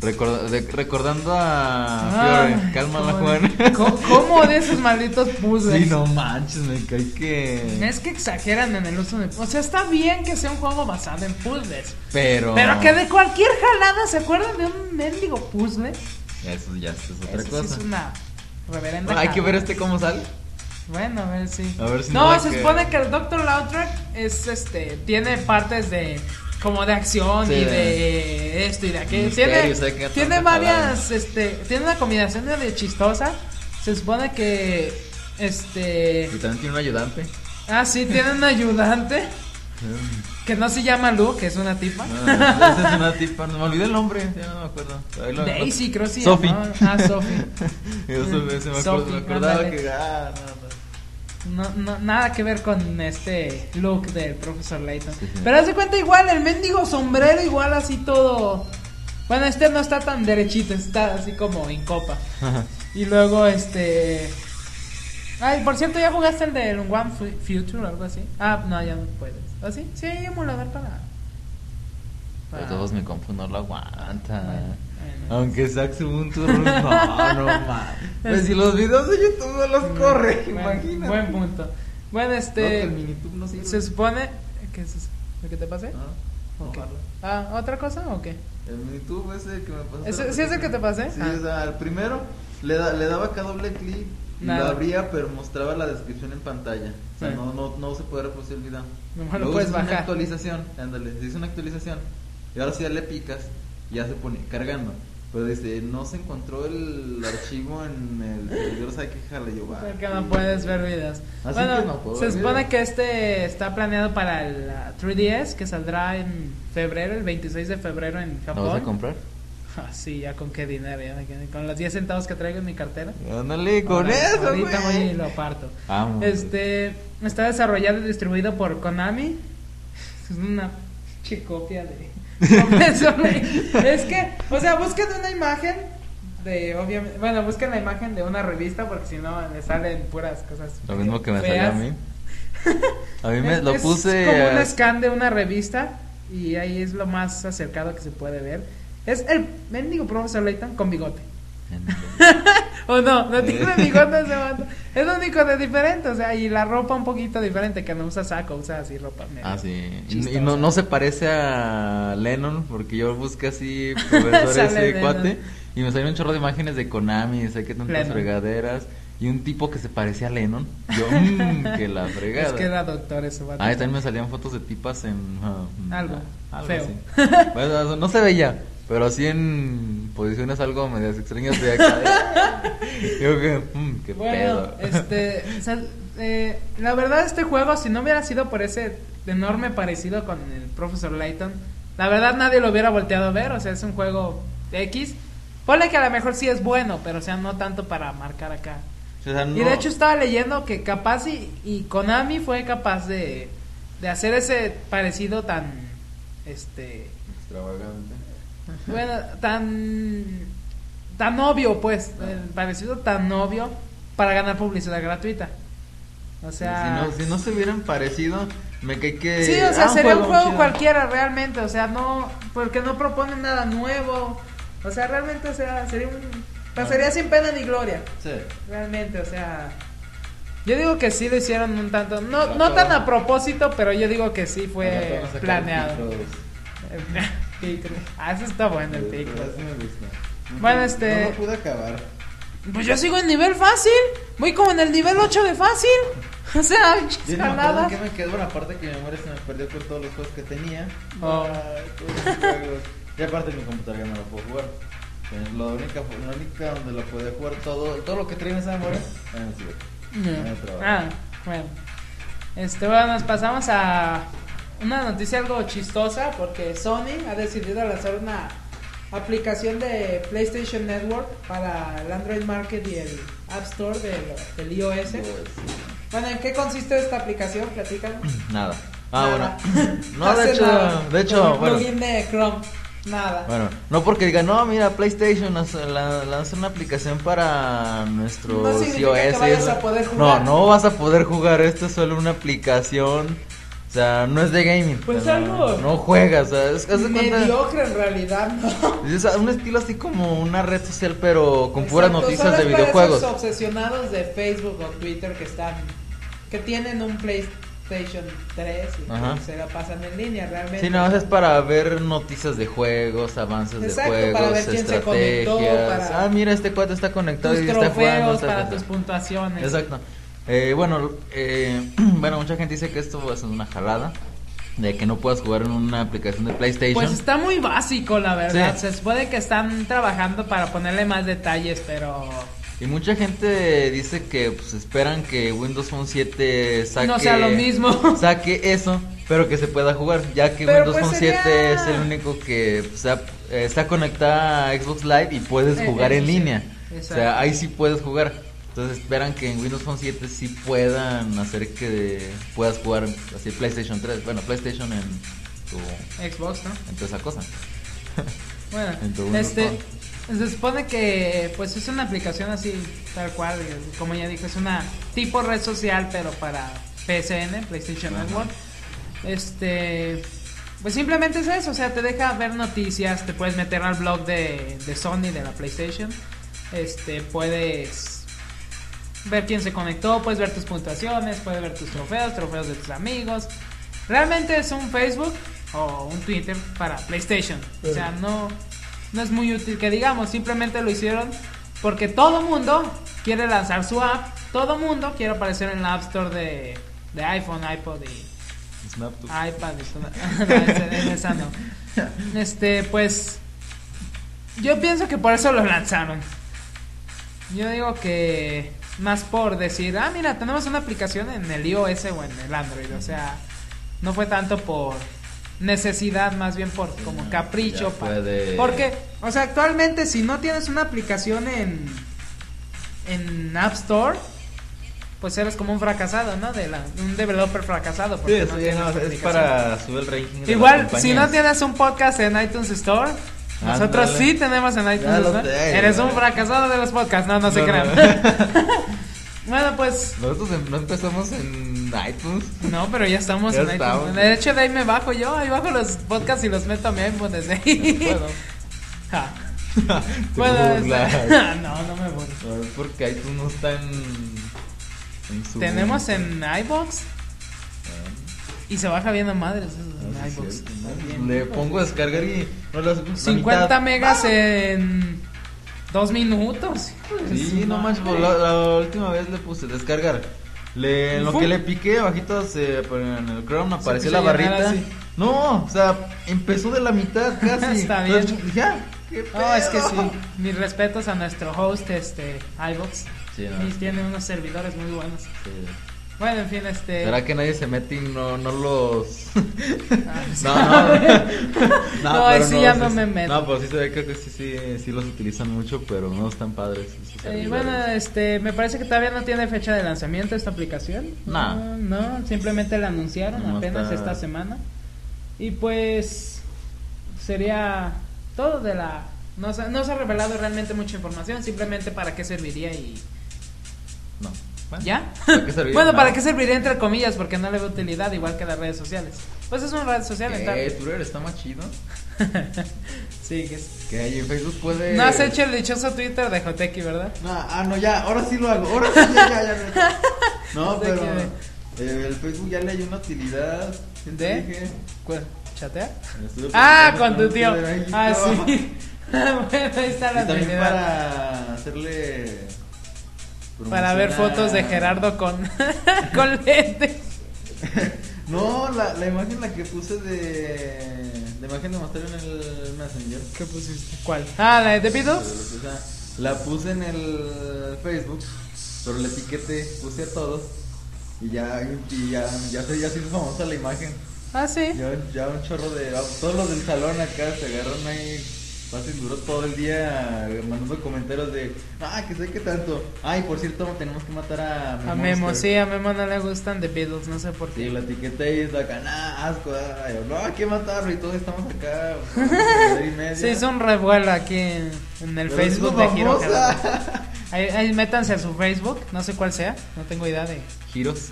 De- recordando a Ah, Fiore, cálmala, ¿cómo- Juan. ¿Cómo, cómo de esos malditos puzzles? Sí, no manches, me cae que. Es que exageran en el uso de. O sea, está bien que sea un juego basado en puzzles. Pero. Pero que de cualquier jalada se acuerdan de un mendigo puzzle. Eso ya eso es otra Eso sí cosa. es una reverenda. Hay que ver este cómo sale. Bueno, a ver si. A ver si no, no se que- supone que el Dr. Lautrec es este. Tiene partes de. Como de acción Sí, y de- esto y de aquello. Tiene, tiene varias. Este. Tiene una combinación de chistosa. Se supone que. Este. Y también tiene un ayudante. Ah, sí, tiene un ayudante. (laughs) Que no se llama Luke, que es una tipa. No, esa es una tipa, no me olvidé el nombre, ya no me acuerdo. Lo- Daisy, creo que sí. Sophie. Ah, Sophie. (laughs) Yo se- se me, acordaba que. Ah, no, no. No, no, nada que ver con este look del profesor Layton. Sí, sí. Pero haz de cuenta igual, el mendigo sombrero igual así todo. Bueno, este no está tan derechito, está así como en copa. Y luego este... Ay, por cierto, ¿ya jugaste el del One Fu- Future o algo así? Ah, no, ya no puedes. ¿Ah, sí? Sí, hay emulador para... Pero todos mi compu no lo aguanta. Bueno, bueno. Aunque Zack Ubuntu no, no man. Pues si los videos de YouTube no los corre, Buen- imagínate. Buen punto. Bueno, No, este... el minitube no sirve. se supone... ¿Qué es eso? ¿Lo que te pasé? Ah, Ok. ojalá. Ah, ¿otra cosa o qué? El minitube ese que me pasó. ¿Ese- sí es el que te pasé? Sí, Ah. o sea, el primero le, da- le daba acá doble clic y Nada. lo abría, pero mostraba la descripción en pantalla. O sea, Sí. no, no, no se puede reproducir el video. Luego puedes bajar. una actualización, ándale, hizo una actualización. Y ahora si ya le picas, ya se pone cargando. Pero dice, no se encontró el archivo en el servidor, ¿sabe qué jala? Yo, va. Porque no puedes ver videos. Así bueno, que no puedo se ver supone videos. que este está planeado para el uh, 3DS, que saldrá en febrero, el 26 de febrero en ¿Lo Japón. vas a comprar? (laughs) Ah, sí, ya con qué dinero, ya me quedé- con los 10 centavos que traigo en mi cartera. Ándale, con Ahora- eso, Ahorita voy y lo parto. Vamos. Este está desarrollado y distribuido por Konami. Es una pinche copia de. Es que, o sea, busquen una imagen de, obviamente, bueno, busquen la imagen de una revista porque si no le salen puras cosas. Lo mismo que me salió a mí. (laughs) A mí me Es- lo es puse. como un scan de una revista y ahí es lo más acercado que se puede ver. Es el mendigo profesor Layton con bigote. (laughs) O no, no tiene bigote ese vato. Es lo único de diferente, o sea, y la ropa un poquito diferente, que no usa saco, usa así ropa medio Ah, sí. Y, chistosa. y no, no se parece a Lennon, porque yo busqué así (laughs) profesor ese Lennon. cuate, y me salieron un chorro de imágenes de Konami, sé que tantas Lennon. fregaderas, y un tipo que se parecía a Lennon. Yo, mmm, (laughs) que la fregada. Es que era doctor ese vato. Ah, también me salían fotos de tipas en... ah, mm, Algo feo. así. Bueno, no se veía, pero así en posiciones algo medias extrañas de acá. Yo (laughs) que, mmm, qué Bueno, pedo. este, o sea, eh, la verdad este juego, si no hubiera sido por ese enorme parecido con el Profesor Layton, la verdad nadie lo hubiera volteado a ver, o sea, es un juego X. Ponle que a lo mejor sí es bueno, pero o sea, no tanto para marcar acá. O sea, Y de hecho estaba leyendo que capaz y, y Konami fue capaz de, de hacer ese parecido tan, este, Extravagante. Bueno, tan tan obvio, pues, el parecido tan obvio para ganar publicidad gratuita. O sea, si, no, si no se hubieran parecido, me cae que. sí, o sea, ah, sería un juego chido. cualquiera realmente, o sea, no porque no propone nada nuevo. O sea, realmente, o sea, sería un pasaría sin pena ni gloria. Sí. Realmente, o sea, yo digo que sí lo hicieron un tanto, no no tan a propósito, pero yo digo que sí fue planeado. (laughs) Ah, eso está bueno el Pero picro. ese me gusta. No Bueno, este- No lo pude acabar. Pues yo sigo en nivel fácil. Voy como en el nivel 8 de fácil. (laughs) O sea, Yo no me en qué me quedó. Bueno, aparte que mi memoria se me perdió con todos los juegos que tenía. Oh. Ay, juegos. Y aparte mi computadora ya no lo puedo jugar. Eh, La única, la única donde lo podía jugar todo, todo lo que trae en esa memoria. Sirve. No trabaja. Ah, bueno. Este, bueno, nos pasamos a una noticia algo chistosa porque Sony ha decidido lanzar una aplicación de PlayStation Network para el Android Market y el App Store del, del iOS. Bueno, ¿en qué consiste esta aplicación? Platícanos. Nada. Ah, Nada. bueno. (laughs) No, de hecho, nada. de hecho, Con bueno. plugin de Chrome. Nada. Bueno, no porque digan, no, mira, PlayStation lanza la- lanza una aplicación para nuestros No que iOS. vayas eso. a poder No, jugar. no vas a poder jugar. Esto es solo una aplicación. Sea, no es de gaming. Pues algo No, juegas. O sea, es, cuenta- Mediocre en realidad, ¿no? (laughs) es un estilo así como una red social, pero con puras noticias de videojuegos. obsesionados de Facebook o Twitter que están que tienen un PlayStation 3 y Ajá. que se la pasan en línea realmente. Sí, no, es para ver noticias de juegos, avances Exacto, de para juegos, ver quién se conectó, estrategias. para Ah, mira, este cuate está conectado tus y está jugando. trofeos está- para está- tus puntuaciones. Exacto. Eh, bueno, eh, (clears throat) bueno, mucha gente dice que esto es una jalada. De que no puedas jugar en una aplicación de PlayStation. Pues está muy básico, la verdad. Sí. Se supone que están trabajando para ponerle más detalles, pero Y mucha gente dice que pues, esperan que Windows Phone 7 saque. no sea lo mismo. (laughs) Saque eso. pero que se pueda jugar, ya que Pero, Windows pues, Phone sería- 7 es el único que o sea, eh, está conectada a Xbox Live y puedes Eh, jugar eso en sí, línea. O sea, ahí sí puedes jugar. Entonces esperan que en Windows Phone 7 sí puedan hacer que puedas jugar así PlayStation 3, bueno, PlayStation en tu Xbox, ¿no? en toda esa cosa. (laughs) Bueno, En tu Windows este, Phone. se supone que pues es una aplicación así, tal cual, como ya dijo, es una tipo red social, pero para PSN, PlayStation Ajá. Network. Este, pues simplemente es eso, o sea, te deja ver noticias, te puedes meter al blog de, de Sony, de la PlayStation. Este, puedes ver quién se conectó, puedes ver tus puntuaciones, puedes ver tus trofeos, trofeos de tus amigos. Realmente es un Facebook o un Twitter para PlayStation. O sea, no, no es muy útil que digamos, simplemente lo hicieron porque todo mundo quiere lanzar su app, todo mundo quiere aparecer en la App Store de, de iPhone, iPod y iPad. (laughs) en esa no. Este, pues yo pienso que por eso lo lanzaron. Yo digo que más por decir, ah, mira, tenemos una aplicación en el iOS o en el Android. O sea, no fue tanto por necesidad, más bien por como no, capricho. puede- Porque, o sea, actualmente si no tienes una aplicación en, en App Store, pues eres como un fracasado, ¿no? De la, un developer fracasado. Sí, porque eso no no, es para subir el ranking. Igual, si no tienes un podcast en iTunes Store, nosotros sí tenemos en iTunes sé, Eres un fracasado de los podcasts, no, no se No, crean. no. (laughs) bueno, pues, Nosotros em- no empezamos en iTunes. no, pero ya estamos Ya en estamos. iTunes. De hecho, de ahí me bajo yo, ahí bajo los podcasts y los meto a mi iPhone desde ahí. (laughs) Bueno, (laughs) Ja. Bueno, no, no me burlo. No, es porque iTunes no está en. en su- Tenemos en iBox y se baja viendo madres esos no, en sí, Le pongo a descargar y. No, la- la 50 mitad. megas en dos minutos. Sí, no manches, madre. la, la última vez le puse descargar. Le, en lo que le piqué, abajito se, en el Chrome apareció puso la barrita. No, o sea, empezó de la mitad (laughs) casi. Está bien. Entonces, ya, qué No, es que pedo. sí. Mis respetos a nuestro host, este, iBox. Sí, no, y tiene unos servidores muy buenos. Sí. Bueno, en fin, este. ¿Será que nadie se mete y no, no los.? Ah, (laughs) sí. no, (laughs) no. No, ahí pero sí ya no me meto. No, pero sí se ve que sí, sí, sí los utilizan mucho, pero no están padres. servidores. bueno, este, me parece que todavía no tiene fecha de lanzamiento esta aplicación. No. no, no, simplemente la anunciaron No apenas está- esta semana. Y pues sería todo de la no se, no se ha revelado realmente mucha información, simplemente para qué serviría y No. Bueno, ¿Ya? ¿para qué (laughs) serviría? bueno, ¿para qué serviría entre comillas? Porque no le veo utilidad, igual que las redes sociales. Pues es una red social, está. Eh, Twitter está más chido. (laughs) sí, que es. Que ahí en Facebook puede. No has hecho el dichoso Twitter de Joteki, ¿verdad? No, ah, no, ya, ahora sí lo hago. Ahora sí, ya, ya, ya. ya. (laughs) No, ¿De pero. eh, el Facebook ya le hay una utilidad. ¿Quién te ¿De? dije? ¿Cuál? ¿Chatea? Estuve Ah, con tu tío. Ah, sí. bueno, ahí está Y la también utilidad. para hacerle. Para ver fotos de Gerardo con, (laughs) con lentes. (laughs) No, la, la imagen la que puse de. La imagen de mostrar en el Messenger. ¿Qué pusiste? ¿Cuál? Ah, la de The Beatles. O sea, la puse en el Facebook, pero le etiqueté, puse a todos. Y ya, y ya, ya, se, ya se hizo famosa la imagen. Ah, sí. Ya, ya un chorro de. Todos los del salón acá se agarraron ahí. Fácil duró todo el día mandando comentarios de. Ah, que sé que tanto. Ay, por cierto, tenemos que matar a A Memo, Monster". sí, a Memo no le gustan The Beatles, no sé por Sí, qué. la etiqueté y está acá, nah, asco. ay, no, hay que matarlo y todos estamos acá. y media. Se hizo un revuelo aquí en, en el Pero Facebook de Giro. Ahí, ahí métanse a su Facebook, no sé cuál sea, no tengo idea de Giros.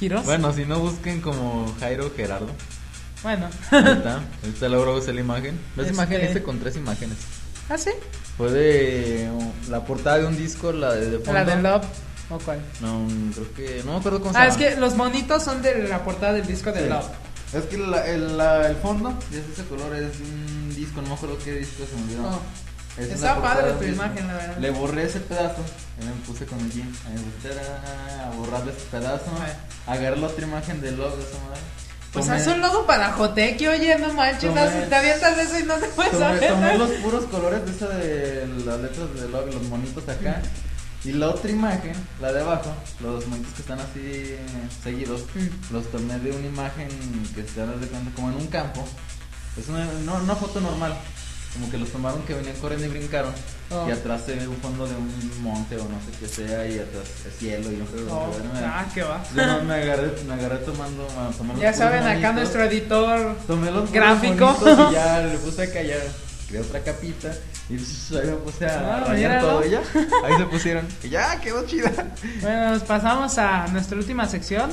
giros. Bueno, si no busquen como Jairo Gerardo. Bueno. Ahí está. Ahorita logro usar la imagen. Esa Este- imagen hice con tres imágenes. ah, sí. Fue de uh, la portada de un disco, la de, de fondo. La de Love o cuál. No, creo que. No me acuerdo cómo se Ah, llama. es que los monitos son de la portada del disco de Sí. Love. Es que la- el, la- el fondo es ese color, es un disco, no me acuerdo qué disco se me olvidó. Oh. Esa es Está padre tu imagen, la verdad. Le borré ese pedazo y me puse con el jean. A a borrarle ese pedazo. Ay. Agarré la otra imagen del logo, esa madre. Pues Tomé- haz un logo para Joteki, oye, no manches, Tomé- haz- te avientas eso y no te puedes Tomé, saber. tomé los puros colores de esa de las letras del logo, los monitos acá. Y la otra imagen, la de abajo, los monitos que están así seguidos, Mm. los tomé de una imagen que se da de cuenta como en un campo. Es una, no, una foto normal. Como que los tomaron que venían corriendo y brincaron. Oh. Y atrás se ve un fondo de un monte o no sé qué sea. Y atrás es cielo y no sé Oh, me- ah, qué va. Yo no, (laughs) me agarré, me agarré tomando. bueno, Ya saben, acá nuestro editor. Tomé los puros gráfico. y ya (laughs) le puse acá, ya creé otra capita. Y ahí me puse a Ah, rayar todo. Ya, ahí se (laughs) pusieron. Y ya, quedó chida. Bueno, nos pasamos a nuestra última sección.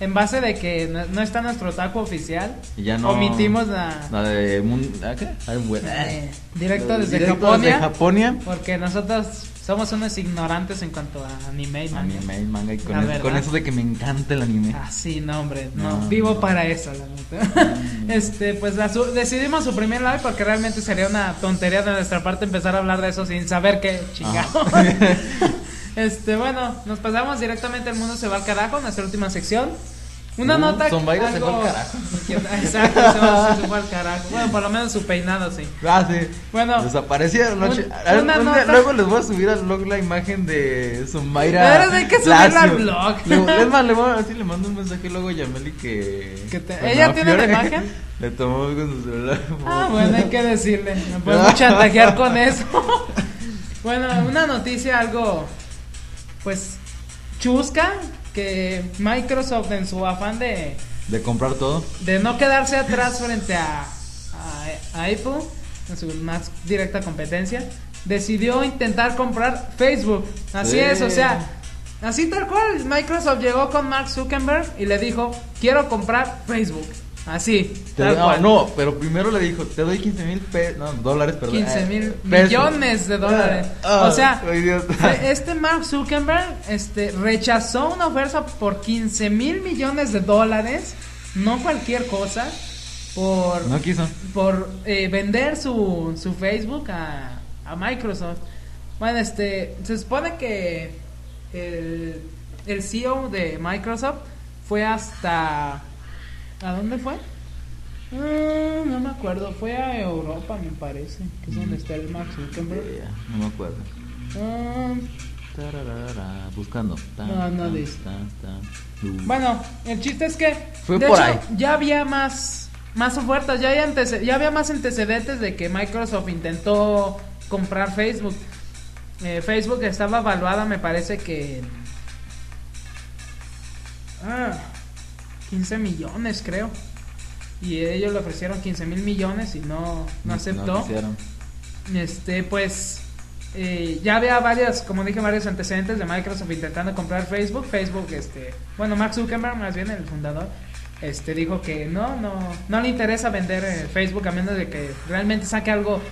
En base de que no, no está nuestro taco oficial, Y ya no. omitimos la, La de. ¿ah, ¿Qué? Ay, bueno. eh, directo desde Directo Japonia. desde Japonia. Porque nosotros somos unos ignorantes en cuanto a anime y manga. Anime y manga. Y con, eso, verdad. con eso de que me encanta el anime. Ah, sí, no, hombre, no, No, vivo no. para eso, la neta. (laughs) este, pues la su- decidimos suprimir live porque realmente sería una tontería de nuestra parte empezar a hablar de eso sin saber qué chingado. (laughs) este, bueno, nos pasamos directamente al mundo se va al carajo, nuestra última sección. Una Uh, nota Zombaira se fue algo- al carajo. (laughs) Exacto, se va- se fue al carajo. Bueno, por lo menos su peinado sí. Ah, sí. Bueno, Desaparecieron. un- noche. una Un nota- Luego les voy a subir al blog la imagen de Zumaira. Pero hay que subirla al blog. Le, es más, le, voy a, así le mando un mensaje luego a Yameli que. Que te- cuando ¿Ella tiene la imagen? (laughs) Le tomó con su celular. Ah, bueno, hay que decirle. Me podemos (laughs) chantajear con eso. bueno, una noticia algo, pues, chusca, que Microsoft en su afán de, De comprar todo. de no quedarse atrás frente a, a, a Apple, en su más directa competencia, decidió intentar comprar Facebook. Así Sí. es, o sea, así tal cual, Microsoft llegó con Mark Zuckerberg y le dijo, quiero comprar Facebook. Así, Te tal doy- no, cual. no, pero primero le dijo, te doy 15 mil no, dólares, perdón. 15 mil eh, millones de dólares. Ah, o sea, ah, idiota. este Mark Zuckerberg este, rechazó una oferta por 15 mil millones de dólares, no cualquier cosa, por, No quiso. por eh, vender su, su Facebook a, a Microsoft. Bueno, este, se supone que el, el CEO de Microsoft fue hasta... ¿A dónde fue? Ah, no me acuerdo, fue a Europa me parece, que es donde está el Mark Zuckerberg. No me acuerdo. Ah, buscando. Tan, No, no tan, dice. tan. Bueno, el chiste es que Fue de por hecho, ahí. ya había más más ofertas, ya había, antece- ya había más antecedentes de que Microsoft intentó comprar Facebook. Eh, Facebook estaba evaluada, me parece que ah, 15 millones, creo. Y ellos le ofrecieron 15 mil millones y no, no aceptó. quisieron. Este, pues eh, ya había varias, como dije, varios antecedentes de Microsoft intentando comprar Facebook. Facebook, este, bueno, Mark Zuckerberg, más bien el fundador, este, dijo que no, no, no le interesa vender eh, Facebook a menos de que realmente saque algo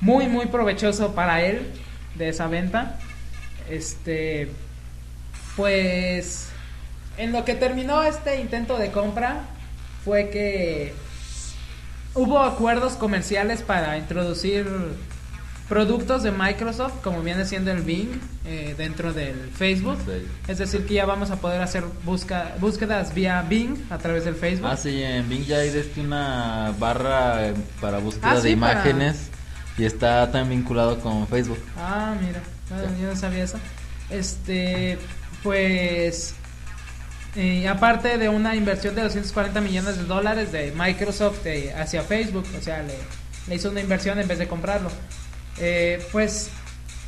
muy, muy provechoso para él de esa venta. Este, pues, en lo que terminó este intento de compra fue que hubo acuerdos comerciales para introducir productos de Microsoft, como viene siendo el Bing, eh, dentro del Facebook. Sí. Es decir, que ya vamos a poder hacer busca, búsquedas vía Bing a través del Facebook. Ah, sí, en Bing ya hay desde una barra eh, para búsqueda Ah, de para- imágenes y está también vinculado con Facebook. Ah, mira, yo no sabía eso. Este, pues, eh, aparte de una inversión de 240 millones de dólares de Microsoft eh, hacia Facebook, o sea, le, le hizo una inversión en vez de comprarlo. Eh, pues,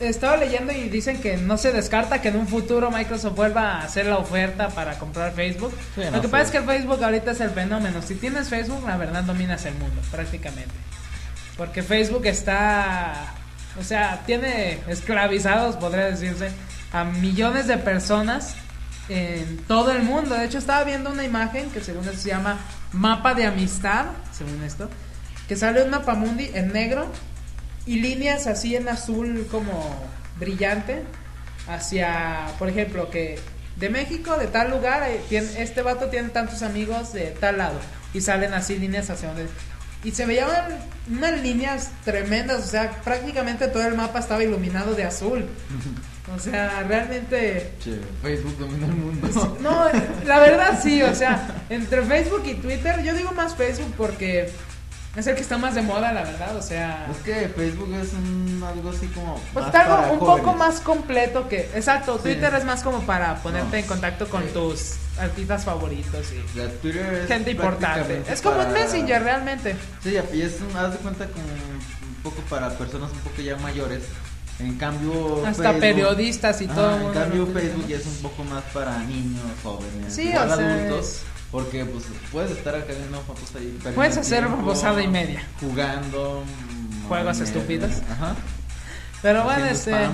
estaba leyendo y dicen que no se descarta que en un futuro Microsoft vuelva a hacer la oferta para comprar Facebook. Sí, Lo que pasa es que el Facebook ahorita es el fenómeno. Si tienes Facebook, la verdad dominas el mundo, prácticamente. Porque Facebook está, o sea, tiene esclavizados, podría decirse, a millones de personas en todo el mundo. De hecho, estaba viendo una imagen que según esto se llama mapa de amistad, según esto, que sale un mapamundi en negro y líneas así en azul como brillante hacia, por ejemplo, que de México, de tal lugar, eh, este vato tiene tantos amigos de tal lado y salen así líneas hacia donde... Y se veían unas líneas tremendas, o sea, prácticamente todo el mapa estaba iluminado de azul. O sea, realmente... Che, Facebook domina el mundo. No, la verdad sí, o sea, entre Facebook y Twitter, yo digo más Facebook porque es el que está más de moda, la verdad, o sea... Es que Facebook es un, algo así como... Pues más algo para un jóvenes. poco más completo que... Exacto, Sí. Twitter es más como para ponerte No. en contacto con Sí. tus artistas favoritos y Twitter es gente importante. Es como un Messenger realmente. Sí, y es un, haz de cuenta como un poco para personas un poco ya mayores. En cambio, Hasta Facebook- periodistas y todo En cambio, Facebook ya es un poco más para niños, jóvenes, Sí, igual o sea, adultos. Porque pues puedes estar acá viendo fotos ahí. Puedes hacer babosada y media. Jugando. Juegos estúpidos. Ajá. Pero bueno, este... spam.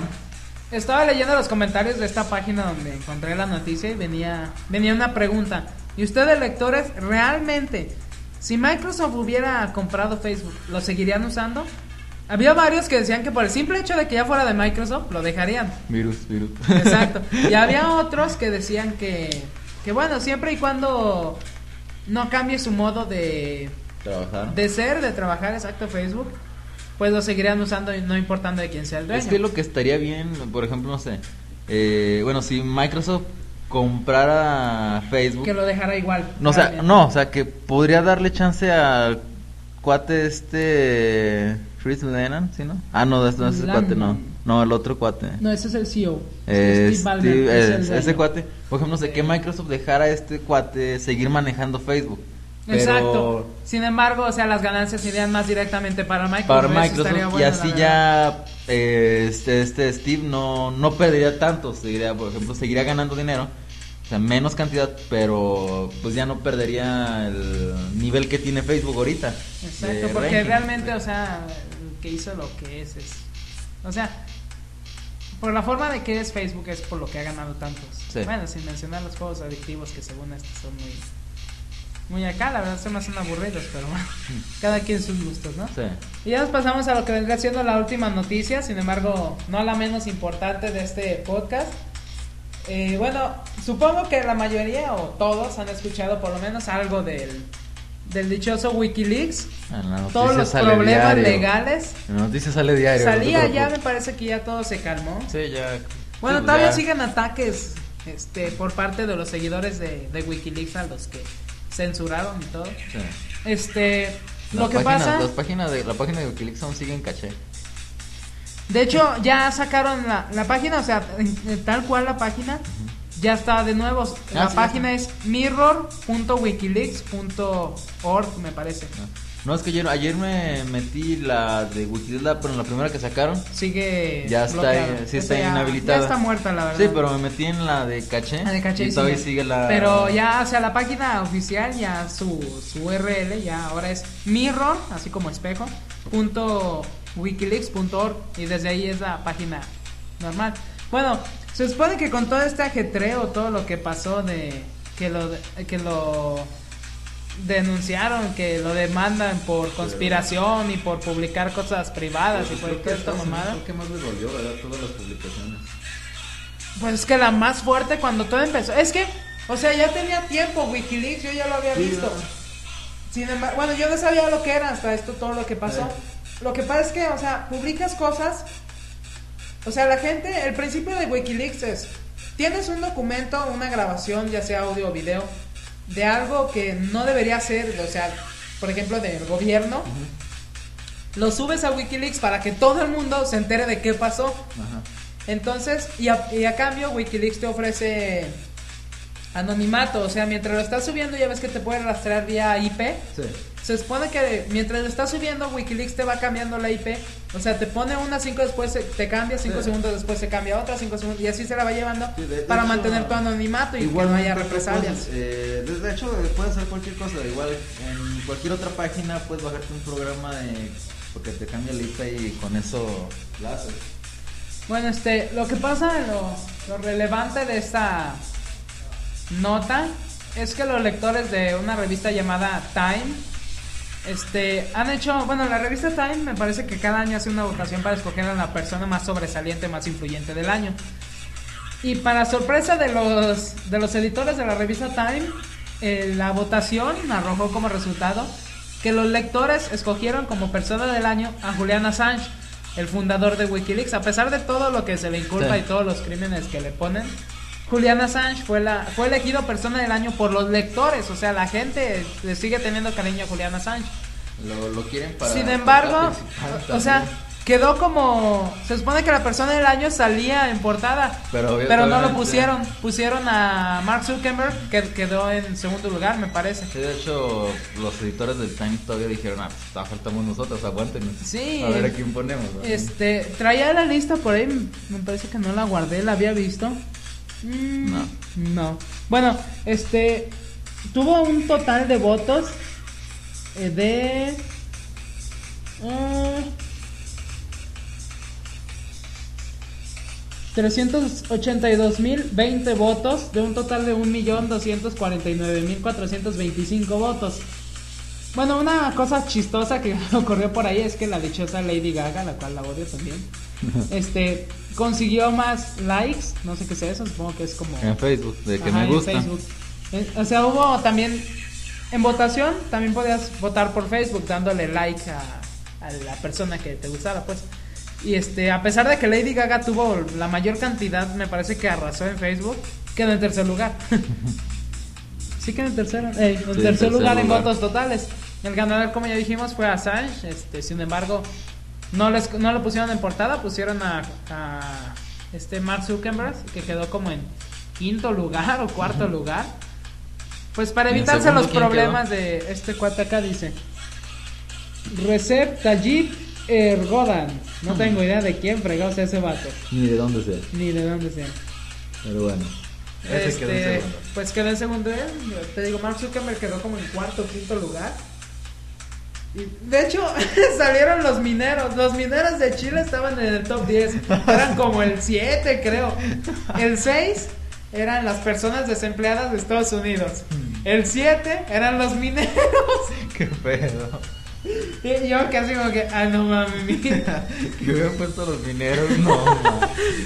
Estaba leyendo los comentarios de esta página donde encontré la noticia y venía, venía una pregunta. ¿Y ustedes, lectores, realmente, si Microsoft hubiera comprado Facebook, ¿lo seguirían usando? Había varios que decían que por el simple hecho de que ya fuera de Microsoft, lo dejarían. Virus, virus. Exacto. (laughs) Y había otros que decían que, que bueno, siempre y cuando no cambie su modo de, Trabajar. de ser, de trabajar, exacto, Facebook, pues lo seguirían usando y no importando de quién sea el dueño. Es que lo que estaría bien, por ejemplo, no sé. eh, bueno, si Microsoft comprara Facebook. Que lo dejara igual. No, o sea, no, o sea, que podría darle chance al cuate este. Chris Lennon, ¿sí, no? Ah, no, no es cuate, no. No, el otro cuate. No, ese es el CEO. Eh, Steve Ballmer, Steve- es el ese dueño. cuate, por ejemplo, no sé, que Microsoft dejara a este cuate seguir manejando Facebook. Pero Exacto. Sin embargo, o sea, las ganancias irían más directamente para Microsoft. para Microsoft y así ya eh, este, este Steve no, no perdería tanto, seguiría, por ejemplo, seguiría ganando dinero, sea, menos cantidad, pero pues ya no perdería el nivel que tiene Facebook ahorita. Exacto, porque ranking. realmente, o sea, el que hizo lo que es, es. O sea, por la forma de que es Facebook es por lo que ha ganado tantos. Sí. Bueno, sin mencionar los juegos adictivos que según estos son muy. Muy acá, la verdad se me hacen aburridos, pero bueno, (laughs) cada quien sus gustos, ¿no? Sí. Y ya nos pasamos a lo que vendría siendo la última noticia, sin embargo, no la menos importante de este podcast. Eh, bueno, supongo que la mayoría o todos han escuchado por lo menos algo del, del dichoso Wikileaks. En Todos los sale problemas diario. legales. En la noticia sale diario. no Salía ya, me parece que ya todo se calmó. Sí, ya. Bueno, sí, todavía ya. siguen ataques este, por parte de los seguidores de, de Wikileaks a los que censuraron y todo. Sí. Este, lo Las que páginas- pasa... Las páginas de, la página de Wikileaks aún siguen caché. De hecho, ya sacaron la, la página, o sea, tal cual la página ya está de nuevo. La Ah, sí, página es mirror.wikileaks.org, me parece. No, es que ayer, ayer me metí la de Wikileaks, la- pero la primera que sacaron. Sigue Ya está bloqueada. sí está inhabilitada. Ya está muerta, la verdad. Sí, pero me metí en la de caché. Ah, de caché, y sí, todavía ya. sigue la. Pero ya, o sea, la página oficial, ya su, su URL, ya ahora es mirror, así como espejo, punto wikileaks.org y desde ahí es la página normal. Bueno, se supone que con todo este ajetreo, todo lo que pasó de que lo que lo denunciaron, que lo demandan por conspiración y por publicar cosas privadas y por toda esta mamada. que más les dolió, ¿verdad? Todas las publicaciones. Pues es que la más fuerte cuando todo empezó. Es que, o sea, ya tenía tiempo Wikileaks, yo ya lo había Sí, visto. Sin embargo, bueno, yo no sabía lo que era hasta esto, todo lo que pasó. Sí. Lo que pasa es que, o sea, publicas cosas. O sea, la gente, el principio de Wikileaks es: tienes un documento, una grabación, ya sea audio o video, de algo que no debería ser, o sea, por ejemplo, del gobierno. Lo subes a Wikileaks para que todo el mundo se entere de qué pasó. Entonces, y a, y a cambio, Wikileaks te ofrece anonimato. O sea, mientras lo estás subiendo, ya ves que te puede rastrear vía IP. Sí. Se supone que mientras lo estás subiendo, Wikileaks te va cambiando la IP. O sea, te pone una 5 después, se- te cambia 5 Sí. segundos después, se cambia otra 5 segundos. Y así se la va llevando Sí, de- de para hecho, mantener tu anonimato y que no haya represalias. eh, de- hecho, puedes hacer cualquier cosa. Igual en cualquier otra página puedes bajarte un programa de. Porque te cambia la IP y con eso la haces. Bueno, este, lo que pasa, lo, lo relevante de esta nota es que los lectores de una revista llamada Time, este, han hecho, bueno, la revista Time me parece que cada año hace una votación para escoger a la persona más sobresaliente, más influyente del año. Y para sorpresa de los, de los editores de la revista Time, eh, la votación arrojó como resultado que los lectores escogieron como persona del año a Julian Assange, el fundador de Wikileaks. A pesar de todo lo que se le inculpa Sí. y todos los crímenes que le ponen, Julian Assange fue, la, fue elegido persona del año por los lectores. O sea, la gente le sigue teniendo cariño a Julian Assange. Lo, lo quieren para. Sin embargo, para o sea, quedó como. Se supone que la persona del año salía en portada. Pero, Pero no lo pusieron. Pusieron a Mark Zuckerberg, que quedó en segundo lugar, me parece. Sí, de hecho, los editores del Times todavía dijeron, ah, pues faltamos nosotros, aguántenos. Sí. A ver a quién ponemos. Este, traía la lista por ahí, me parece que no la guardé, la había visto. Mm, No. No. Bueno, este, tuvo un total de votos eh, de... ah, 382.020 votos de un total de 1.249.425 votos. Bueno, una cosa chistosa que (laughs) ocurrió por ahí es que la dichosa Lady Gaga, la cual la odio también, (laughs) este, consiguió más likes, no sé qué sea eso, supongo que es como... En Facebook, de que Ajá, me en gusta. Facebook. Eh, O sea, hubo también, en votación, también podías votar por Facebook dándole like a, a la persona que te gustara, pues. Y este, a pesar de que Lady Gaga tuvo la mayor cantidad, me parece que arrasó en Facebook, quedó en tercer lugar. (laughs) sí quedó en tercero, eh, en en tercer, tercer lugar, en lugar. votos totales. El ganador, como ya dijimos, fue Assange. Este, sin embargo, no les no lo pusieron en portada, pusieron a, a este Mark Zuckerberg, que quedó como en quinto lugar o cuarto lugar. Pues para ¿Y en evitarse segundo los problemas de este cuate acá dice Recep Tayyip Erdogan. No tengo idea de quién fregó sea ese vato, Ni de dónde sea. ni de dónde sea. Pero bueno. Ese quedó en Este, segundo. pues quedó en segundo él. Te digo, Mark Zuckerberg quedó como en cuarto o quinto lugar. De hecho, (laughs) salieron los mineros. Los mineros de Chile estaban en el top 10. Eran como el 7, creo. El 6 eran las personas desempleadas de Estados Unidos. El 7 eran los mineros. (laughs) Qué pedo. Y yo casi como que, ah, no mira. (laughs) Que hubieran puesto los mineros, no.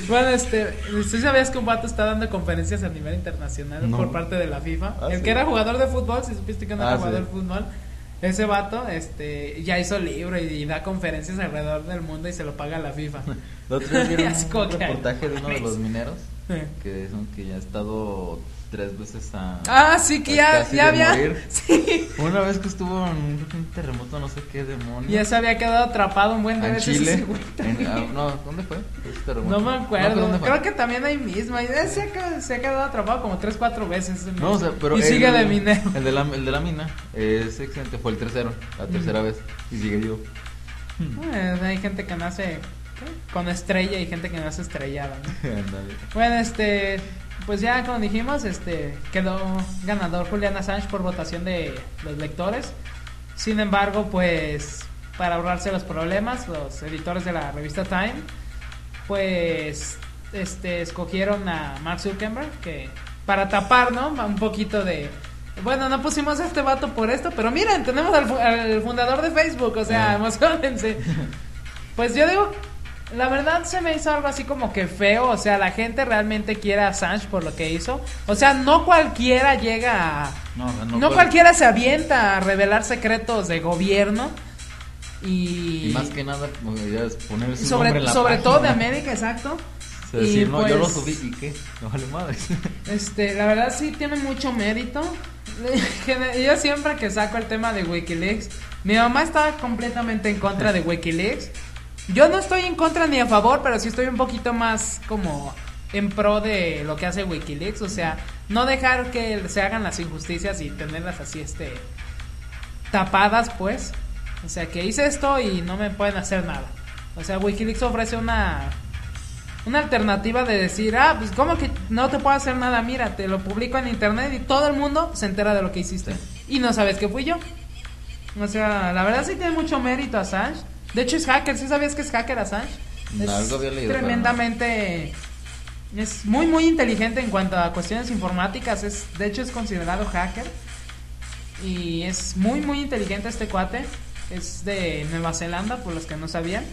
Bueno, este, ¿tú sabías que un vato está dando conferencias a nivel internacional No. por parte de la FIFA? Ah, el sí. que era jugador de fútbol, si supiste que no Ah, era jugador sí. de fútbol, ese vato, este, ya hizo libro y, y da conferencias alrededor del mundo y se lo paga la FIFA. El otro día vieron (laughs) Así un reportaje de uno de los mineros que dicen que ya ha estado tres veces a. Ah, sí, que ya, había, (laughs) sí, Una vez que estuvo en un, terremoto, no sé qué demonio. ya se había quedado atrapado un buen de en veces Chile. ese güey En- ah, no, ¿dónde fue? Ese terremoto. No me acuerdo, creo que también ahí mismo, ahí se ha, se ha quedado atrapado como 3, 4 veces. ese No, o sea, pero y el- sigue de minero. El de la, el de la mina es excelente, fue el tercero, la tercera vez y sigue vivo. Eh, hay gente que nace ¿qué? con estrella y gente que nace estrellada. ¿no? (laughs) Ándale. Bueno, este, pues ya como dijimos, este, quedó ganador Julian Assange por votación de los lectores. Sin embargo, pues, para ahorrarse los problemas, los editores de la revista Time, pues, este, escogieron a Mark Zuckerberg, que para tapar, ¿no? Un poquito de, bueno, no pusimos a este vato por esto, pero miren, tenemos al, al fundador de Facebook, o sea, Eh. (laughs) emocionense. Pues yo digo, la verdad se me hizo algo así como que feo, o sea, la gente realmente quiere a Assange por lo que hizo. O sea, no cualquiera llega a... No, No, puede- cualquiera se avienta a revelar secretos de gobierno. Y, Y más que nada, pues, poner su sobre, nombre en la sobre todo de página. América, exacto. O sea, Y decir, no, yo lo pues- subí y qué, no vale madres. (laughs) Este, la verdad sí tiene mucho mérito. (laughs) Yo siempre que saco el tema de Wikileaks, mi mamá está completamente en contra de Wikileaks. Yo no estoy en contra ni a favor, pero sí estoy un poquito más como en pro de lo que hace Wikileaks, o sea, no dejar que se hagan las injusticias y tenerlas así este tapadas, pues. O sea, que hice esto y no me pueden hacer nada. O sea, Wikileaks ofrece una una alternativa de decir, ah, pues como que no te puedo hacer nada, mira, te lo publico en internet y todo el mundo se entera de lo que hiciste. Y no sabes que fui yo. O sea, la verdad sí tiene mucho mérito Assange. De hecho es hacker, ¿sí sabías que es hacker Assange? Es Algo había leído, tremendamente... Es muy, muy inteligente en cuanto a cuestiones informáticas. Es, de hecho es considerado hacker. Y es muy, muy inteligente este cuate. Es de Nueva Zelanda, por los que no sabían.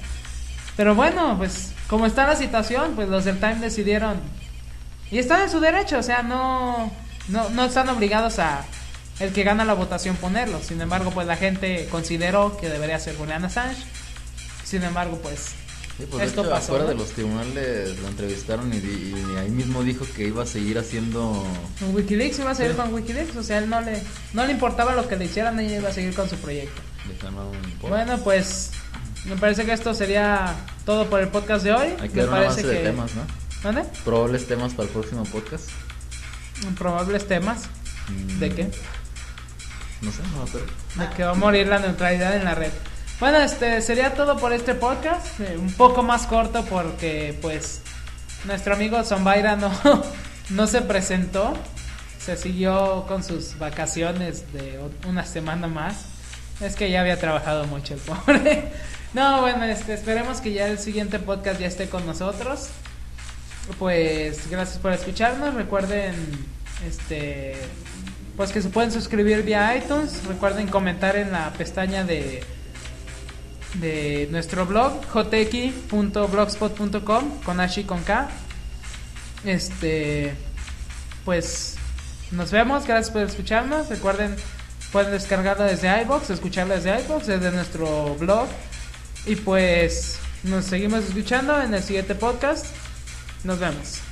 Pero bueno, pues como está la situación, pues los del Time decidieron. Y están en su derecho, o sea, no, no, no están obligados a el que gana la votación ponerlo. Sin embargo, pues la gente consideró que debería ser Julian Assange. Sin embargo, pues Sí, pues de Esto hecho, pasó, afuera ¿no? de los tribunales lo entrevistaron y, ahí mismo dijo que iba a seguir haciendo... con Wikileaks iba a seguir Sí. con Wikileaks, o sea, él no le, no le importaba lo que le hicieran, ella iba a seguir con su proyecto. Post. Bueno, pues me parece que esto sería todo por el podcast de hoy. Hay que me dar un parece avance de temas, ¿no? ¿Dónde? Probables temas para el próximo podcast. Probables temas. Mm, ¿De qué? No sé, no, pero. De que va a morir la neutralidad en la red. Bueno, este sería todo por este podcast. eh, un poco más corto porque, pues, nuestro amigo Zombaira no, (laughs) no se presentó. Se siguió con sus vacaciones de una semana más. Es que ya había trabajado mucho el (laughs) pobre. No, bueno, este, esperemos que ya el siguiente podcast ya esté con nosotros. Pues gracias por escucharnos. Recuerden, este, pues que se pueden suscribir vía iTunes. Recuerden comentar en la pestaña de de nuestro blog jteki.blogspot.com con H y con K. Este, pues nos vemos. Gracias por escucharnos. Recuerden, pueden descargarlo desde iBox, escucharlo desde iBox, desde nuestro blog. Y pues nos seguimos escuchando en el siguiente podcast. Nos vemos.